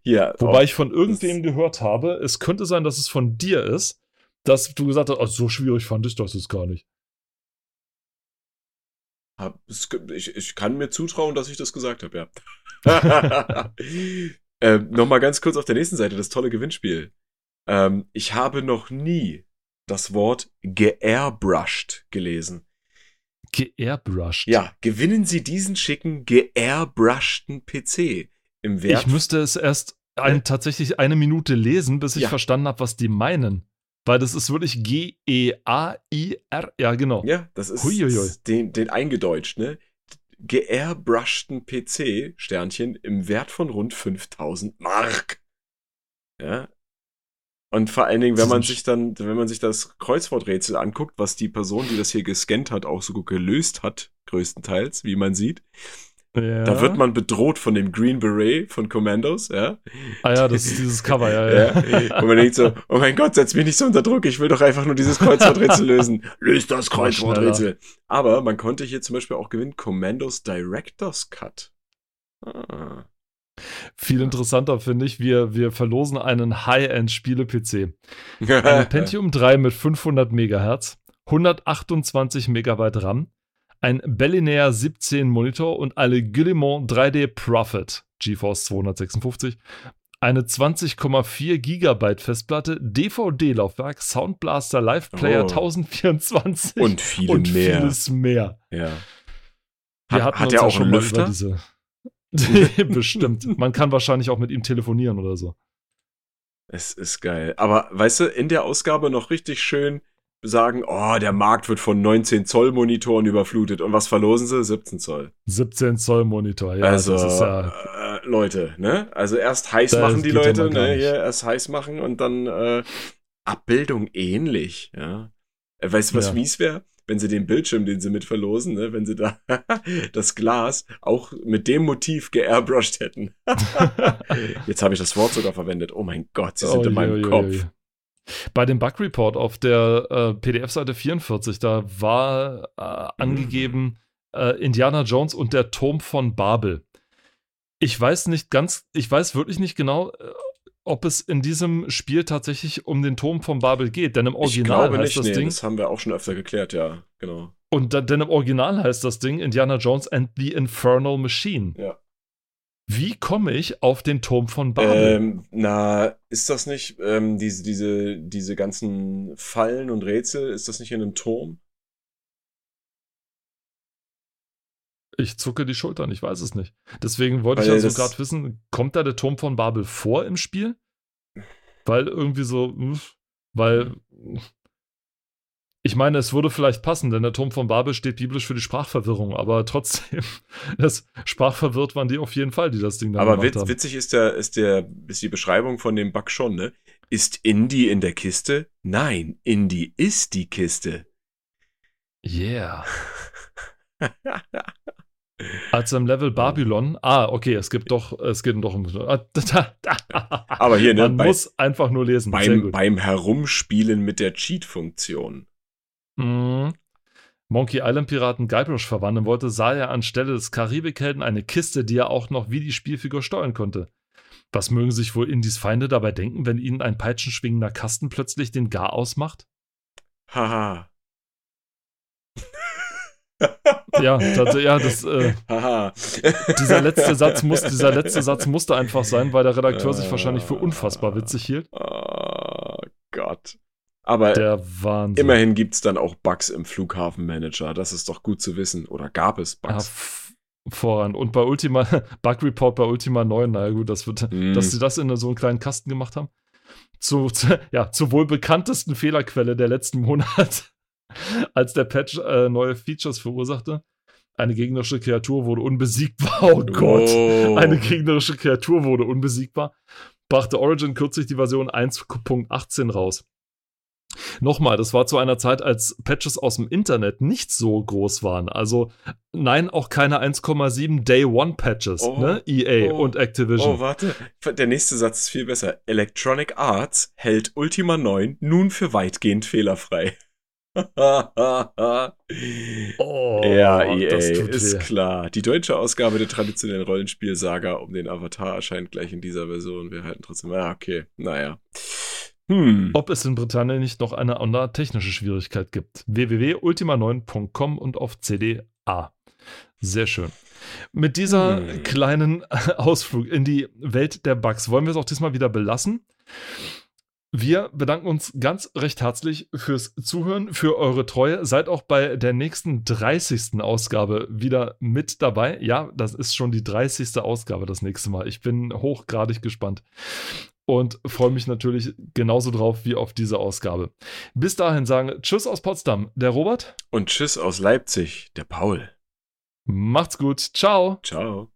Speaker 3: ja,
Speaker 2: Wobei
Speaker 3: oh,
Speaker 2: ich von irgendwem gehört habe, es könnte sein, dass es von dir ist, dass du gesagt hast, oh, so schwierig fand ich das jetzt gar nicht.
Speaker 3: ich, ich kann mir zutrauen, dass ich das gesagt habe, ja. ähm, Nochmal ganz kurz auf der nächsten Seite, das tolle Gewinnspiel. Ähm, ich habe noch nie das Wort geairbrushed gelesen.
Speaker 2: Geairbrushed.
Speaker 3: Ja, gewinnen Sie diesen schicken geairbrushten PC im Wert.
Speaker 2: Ich müsste es erst ein, tatsächlich eine Minute lesen, bis ich
Speaker 3: Ja.
Speaker 2: verstanden habe, was die meinen. Weil das ist wirklich G-E-A-I-R. Ja, genau.
Speaker 3: ja, das ist
Speaker 2: Huiuiui.
Speaker 3: den, den eingedeutscht, ne? Geairbrushten PC, Sternchen, im Wert von rund 5000 Mark. Ja. Und vor allen Dingen, wenn man sich dann, wenn man sich das Kreuzworträtsel anguckt, was die Person, die das hier gescannt hat, auch so gut gelöst hat, größtenteils, wie man sieht,
Speaker 2: Ja.
Speaker 3: da wird man bedroht von dem Green Beret von Commandos, ja.
Speaker 2: Ah ja, das ist dieses Cover, ja, ja.
Speaker 3: Ja. Und man denkt so, oh mein Gott, setz mich nicht so unter Druck, ich will doch einfach nur dieses Kreuzworträtsel lösen. Löst das Kreuzworträtsel. Aber man konnte hier zum Beispiel auch gewinnen Commandos Director's Cut. Ah.
Speaker 2: Viel interessanter finde ich, wir, wir verlosen einen High-End-Spiele-PC. Eine Pentium 3 mit 500 Megahertz, 128 Megabyte RAM, ein Bellinair 17 Monitor und eine Guillemot 3D Profit GeForce 256, eine 20,4 Gigabyte Festplatte, DVD-Laufwerk, Soundblaster Live Player
Speaker 3: Oh.
Speaker 2: 1024
Speaker 3: Und viele
Speaker 2: und
Speaker 3: mehr.
Speaker 2: vieles mehr.
Speaker 3: Ja.
Speaker 2: Wir
Speaker 3: Hat,
Speaker 2: hatten
Speaker 3: hat er
Speaker 2: ja
Speaker 3: auch
Speaker 2: schon
Speaker 3: einen
Speaker 2: mal
Speaker 3: Lüfter?
Speaker 2: über diese. Bestimmt. Man kann wahrscheinlich auch mit ihm telefonieren oder so.
Speaker 3: Es ist geil. Aber weißt du, in der Ausgabe noch richtig schön sagen, oh, der Markt wird von 19 Zoll Monitoren überflutet. Und was verlosen sie? 17 Zoll.
Speaker 2: 17 Zoll Monitor, ja,
Speaker 3: also,
Speaker 2: das ist ja.
Speaker 3: äh, Leute, ne? Also erst heiß machen die Leute, ne? Hier erst heiß machen und dann äh, Abbildung ähnlich, ja. Äh, Weißt du, was
Speaker 2: Ja.
Speaker 3: mies wäre? Wenn sie den Bildschirm, den sie mit verlosen, ne, wenn sie da das Glas auch mit dem Motiv geairbrushed hätten. Jetzt habe ich das Wort sogar verwendet. Oh mein Gott, sie sind in meinem
Speaker 2: ui,
Speaker 3: Kopf.
Speaker 2: ui. Bei dem Bug Report auf der äh, PDF-Seite 44, da war äh, angegeben äh, Indiana Jones und der Turm von Babel. Ich weiß nicht ganz, ich weiß wirklich nicht genau, äh, ob es in diesem Spiel tatsächlich um den Turm von Babel geht, denn im
Speaker 3: Ich
Speaker 2: Original
Speaker 3: glaube
Speaker 2: heißt
Speaker 3: nicht,
Speaker 2: das
Speaker 3: nee,
Speaker 2: Ding
Speaker 3: das haben wir auch schon öfter geklärt, ja, genau.
Speaker 2: und da, denn im Original heißt das Ding Indiana Jones and the Infernal Machine.
Speaker 3: Ja.
Speaker 2: Wie komme ich auf den Turm von Babel?
Speaker 3: Ähm, na, ist das nicht, ähm, diese, diese, diese ganzen Fallen und Rätsel, ist das nicht in einem Turm?
Speaker 2: Ich zucke die Schultern, ich weiß es nicht. Deswegen wollte
Speaker 3: Weil
Speaker 2: ich also gerade wissen, kommt da der Turm von Babel vor im Spiel? Weil irgendwie so, hm, weil ich meine, es würde vielleicht passen, denn der Turm von Babel steht biblisch für die Sprachverwirrung, aber trotzdem, das sprachverwirrt waren die auf jeden Fall, die das Ding da
Speaker 3: Aber witz,
Speaker 2: haben.
Speaker 3: witzig ist der, ist der, ist die Beschreibung von dem Bug schon, ne? Ist Indie in der Kiste? Nein, Indie ist die Kiste.
Speaker 2: Yeah. Also im Level Babylon, ah, okay, es gibt doch, es geht doch um.
Speaker 3: Aber hier, ne,
Speaker 2: Man
Speaker 3: bei-
Speaker 2: muss einfach nur lesen.
Speaker 3: Beim, beim Herumspielen mit der Cheat-Funktion.
Speaker 2: Mhm. Monkey Island Piraten Guybrush verwandeln wollte, sah er anstelle des Karibikhelden eine Kiste, die er auch noch wie die Spielfigur steuern konnte. Was mögen sich wohl Indies Feinde dabei denken, wenn ihnen ein peitschenschwingender Kasten plötzlich den Gar ausmacht?
Speaker 3: Haha.
Speaker 2: Ja, das, ja das, äh, dieser, letzte Satz muss, dieser letzte Satz musste einfach sein, weil der Redakteur sich wahrscheinlich für unfassbar witzig hielt.
Speaker 3: Oh Gott. Aber
Speaker 2: Der Wahnsinn.
Speaker 3: immerhin gibt's dann auch Bugs im Flughafenmanager. Das ist doch gut zu wissen. Oder gab es
Speaker 2: Ja,
Speaker 3: Bugs?
Speaker 2: f- voran. Und bei Ultima, Bug Report bei Ultima 9, naja gut, das wird,
Speaker 3: Hm.
Speaker 2: dass sie das in so einen kleinen Kasten gemacht haben. zu, zu, ja, zur wohl bekanntesten Fehlerquelle der letzten Monate, als der Patch äh, neue Features verursachte. Eine gegnerische Kreatur wurde unbesiegbar. Oh Gott.
Speaker 3: Oh.
Speaker 2: Eine gegnerische Kreatur wurde unbesiegbar. Brachte Origin kürzlich die Version 1.18 raus. Nochmal, das war zu einer Zeit, als Patches aus dem Internet nicht so groß waren. Also, nein, auch keine 1,7 Day One Patches,
Speaker 3: Oh,
Speaker 2: ne? EA
Speaker 3: oh,
Speaker 2: und Activision.
Speaker 3: Oh, warte. Der nächste Satz ist viel besser. Electronic Arts hält Ultima 9 nun für weitgehend fehlerfrei.
Speaker 2: Oh,
Speaker 3: ja, EA,
Speaker 2: das tut
Speaker 3: ist klar. Die deutsche Ausgabe der traditionellen Rollenspielsaga um den Avatar erscheint gleich in dieser Version. Wir halten trotzdem, ah, okay, naja. Hm.
Speaker 2: Ob es in Britannien nicht noch eine andere technische Schwierigkeit gibt. www.ultima9.com und auf CDA. Sehr schön. Mit dieser
Speaker 3: Hm.
Speaker 2: kleinen Ausflug in die Welt der Bugs wollen wir es auch diesmal wieder belassen. Wir bedanken uns ganz recht herzlich fürs Zuhören, für eure Treue. Seid auch bei der nächsten 30. Ausgabe wieder mit dabei. Ja, das ist schon die 30. Ausgabe das nächste Mal. Ich bin hochgradig gespannt und freue mich natürlich genauso drauf wie auf diese Ausgabe. Bis dahin sagen Tschüss aus Potsdam, der Robert.
Speaker 3: Und Tschüss aus Leipzig, der Paul.
Speaker 2: Macht's gut. Ciao.
Speaker 3: Ciao.